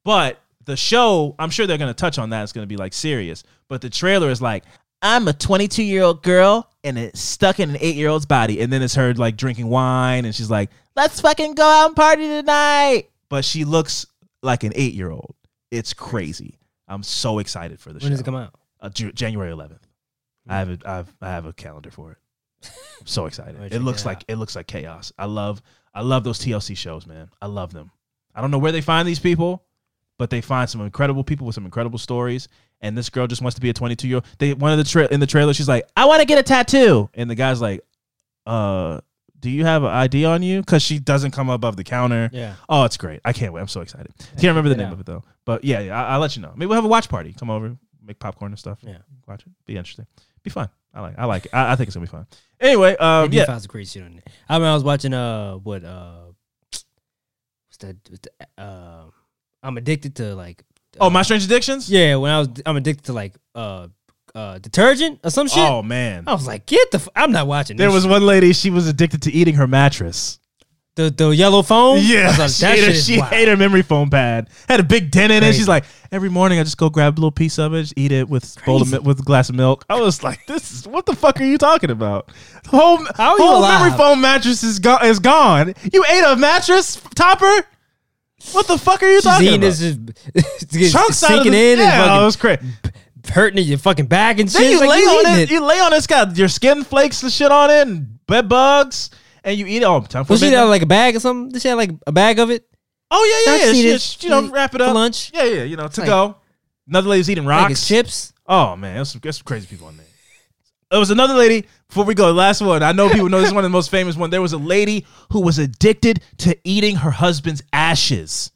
But the show i'm sure they're going to touch on that. It's going to be like serious. But the trailer is like i'm a 22 year old girl and it's stuck in an eight year old's body. And then it's her like drinking wine and she's like let's fucking go out and party tonight. But she looks like an eight year old it's crazy. I'm so excited for the show when does it come out? Uh, January 11th. I have a, I have I have a calendar for it. I'm so excited. It looks like it looks like chaos. I love I love those TLC shows, man. I love them. I don't know where they find these people, but they find some incredible people with some incredible stories. And this girl just wants to be a 22 year old. They one of the tra- in the trailer, she's like, "I want to get a tattoo," and the guy's like, "Uh, do you have an ID on you?" Because she doesn't come above the counter. Yeah. Oh, it's great. I can't wait. I'm so excited. Can't remember the name of it though. But yeah, yeah I, I'll let you know. Maybe we'll have a watch party. Come over, make popcorn and stuff. Yeah. Watch it. Be interesting. Be fun. I like I like it. I, I think it's gonna be fun. Anyway, um yeah. find some crazy shit on it. I mean, I was watching uh what uh what's that? What's the, uh, I'm addicted to like. Oh, uh, my strange addictions? Yeah, when I was I'm addicted to like uh uh detergent or some shit. Oh man. I was like, get the. F- I'm not watching. There was shit. one lady, she was addicted to eating her mattress. The the yellow. I Yeah, was like, she, ate, shit her, she ate her memory foam pad. Had a big dent in it. She's like, every morning I just go grab a little piece of it, just eat it with bowl of, with a glass of milk. I was like, this is what the fuck are you talking about? The whole How whole memory foam mattress is gone. Is gone. You ate a mattress topper. What the fuck are you She's talking eating about? this, it's Chunks sinking in yeah, and it was crazy. hurting your fucking back and shit. Then you like, lay you on eating it, You lay on it. It's got your skin flakes and shit on it, and bed bugs, and you eat it. Oh, time for Was she had like a bag or something? Did she have like a bag of it Oh yeah, yeah, yeah. She, it. she, you know, wrap it up. for lunch? Yeah, yeah. You know, to Like- go. Another lady's eating rocks. it's chips. Oh man, there's some, there's some crazy people on there. There was another lady. Before we go, last one. I know people know this is one of the most famous one. There was a lady who was addicted to eating her husband's ashes.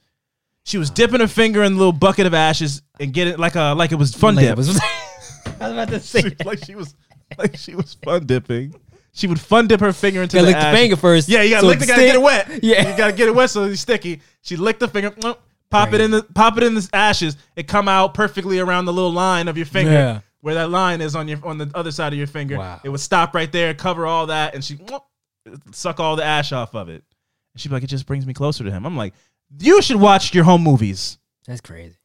She was dipping her finger in a little bucket of ashes and getting like a like it was fun Like dip. was- I was about to say. She- like she was like she was fun dipping. She would fun dip her finger into Gotta the lick the finger first. Yeah, you gotta so lick the gotta get it wet. Yeah. you gotta get it wet so it's sticky. She licked the finger, mwah, pop it in the pop it in the ashes. It come out perfectly around the little line of your finger, Yeah. where that line is on your on the other side of your finger. Wow. It would stop right there, cover all that, and she mm, suck all the ash off of it. And she'd be like, "It just brings me closer to him." I'm like, "You should watch your home movies." That's crazy.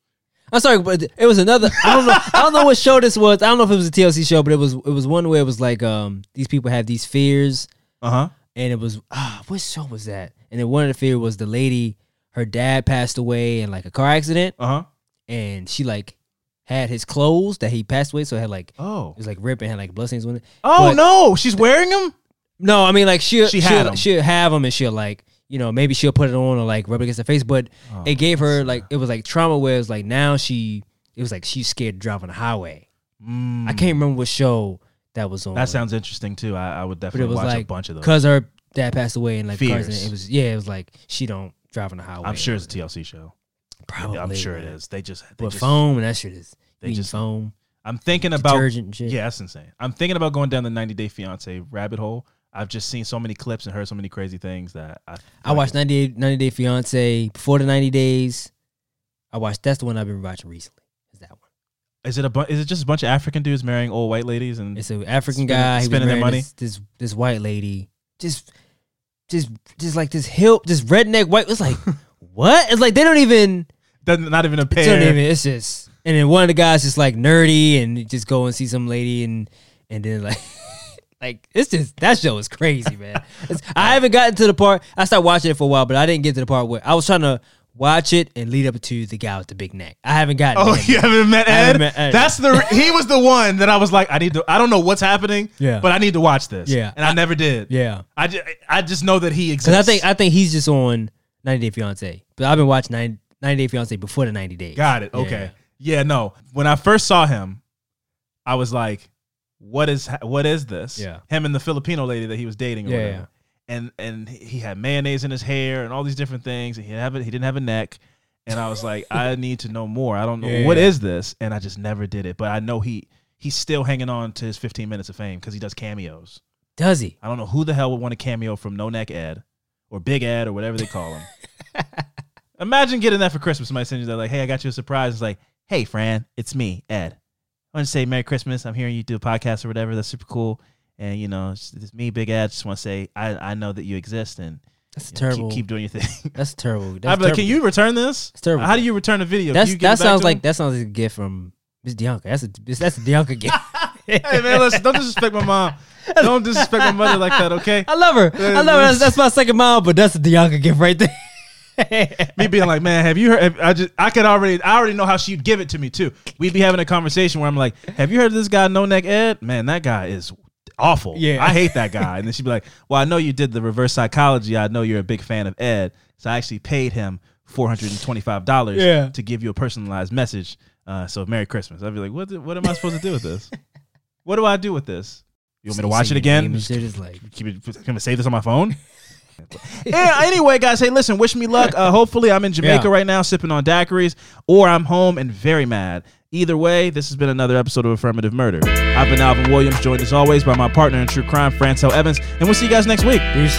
I'm sorry, but it was another. I don't know. I don't know what show this was. I don't know if it was a TLC show, but it was. It was one where it was like um these people have these fears, Uh huh. and it was ah what show was that? And then one of the fear was the lady. Her dad passed away in like a car accident, Uh huh. and she like had his clothes that he passed away, so it had like Oh. it was like ripped and had like bloodstains on it. Oh But- no, she's wearing them. No, I mean like she'll She she had 'em. she'll have them and she'll like you know maybe she'll put it on or like rub it against her face, but Oh, it gave her like it was like trauma where it's like now she it was like she's scared to drive on the highway. Mm. I can't remember what show that was on. That sounds interesting too. I, I would but it definitely watch like a bunch of those. because her dad passed away in like car Fears. accident. It was yeah, it was like she don't drive on the highway. I'm sure it's a TLC show. Probably, I'm sure it is. They just, they With just foam and that shit is they just- foam I'm thinking about yeah, that's insane. I'm thinking about going down the 90 Day Fiance rabbit hole. I've just seen so many clips and heard so many crazy things that I. I watched 90 Day, 90 Day Fiance before the 90 days. I watched that's the one I've been watching recently. Is that one? Is it a bu- is it just a bunch of African dudes marrying old white ladies and It's an African guy. He was spending their marrying money? This, this this white lady. Just just just like this hill, this redneck white. It's like what? It's like they don't even. doesn't not even a don't pair? even. It's just. And then one of the guys just like nerdy and just go and see some lady and and then like. Like it's just that show is crazy, man. I haven't gotten to the part. I started watching it for a while, but I didn't get to the part where I was trying to watch it and lead up to the guy with the big neck. I haven't gotten. Oh, you haven't met I Ed? haven't met Ed. That's the he was the one that I was like, I need to. I don't know what's happening. Yeah. but I need to watch this. Yeah. and I, never did. Yeah. I just, I just know that he exists. Because I think I think he's just on 90 Day Fiance. But I've been watching 90, 90 Day Fiance before the 90 days. Got it. Okay. Yeah. No. When I first saw him, I was like, "What is ha- what is this?" Yeah. Him and the Filipino lady that he was dating. Or Yeah, whatever. yeah. And and he had mayonnaise in his hair and all these different things. And he didn't have a, he didn't have a neck. And I was like, I need to know more. I don't know Yeah, what yeah. is this, and I just never did it. But I know he he's still hanging on to his 15 minutes of fame because he does cameos. Does he? I don't know who the hell would want a cameo from No Neck Ed or Big Ed or whatever they call him. Imagine getting that for Christmas. Somebody sends you that like, "Hey, I got you a surprise." It's like, "Hey, Fran, it's me, Ed. I want to say Merry Christmas. I'm hearing you do a podcast or whatever. That's super cool. And you know, it's, it's me, Big Ed. Just want to say I I know that you exist and That's you know, terrible. Keep, keep doing your thing." That's terrible. That's I'd be like, "Can you return this? It's terrible. How do you return a video? That sounds like that sounds like a gift from Miss Bianca. That's a that's a Bianca gift. Hey man, listen, don't disrespect my mom. Don't disrespect my mother like that, okay? I love her. I love her. That's, that's my second mom, but that's a Bianca gift right there. me being like, man, have you heard? I just, I could already, I already know how she'd give it to me too. We'd be having a conversation where I'm like, have you heard of this guy, No Neck Ed? Man, that guy is awful. Yeah. I hate that guy. And then she'd be like, well, I know you did the reverse psychology. I know you're a big fan of Ed, so I actually paid him four hundred and twenty five dollars Yeah. to give you a personalized message. Uh, so Merry Christmas. I'd be like, what? What am I supposed to do with this? what do I do with this? You want me to watch it again? name and shit is like keep it, can I save this on my phone? yeah. Anyway, guys, hey, listen. Wish me luck. Uh, hopefully, I'm in Jamaica Yeah. right now, sipping on daiquiris, or I'm home and very mad. Either way, this has been another episode of Affirmative Murder. I've been Alvin Williams, joined as always by my partner in true crime, Francel Evans, and we'll see you guys next week. deuces.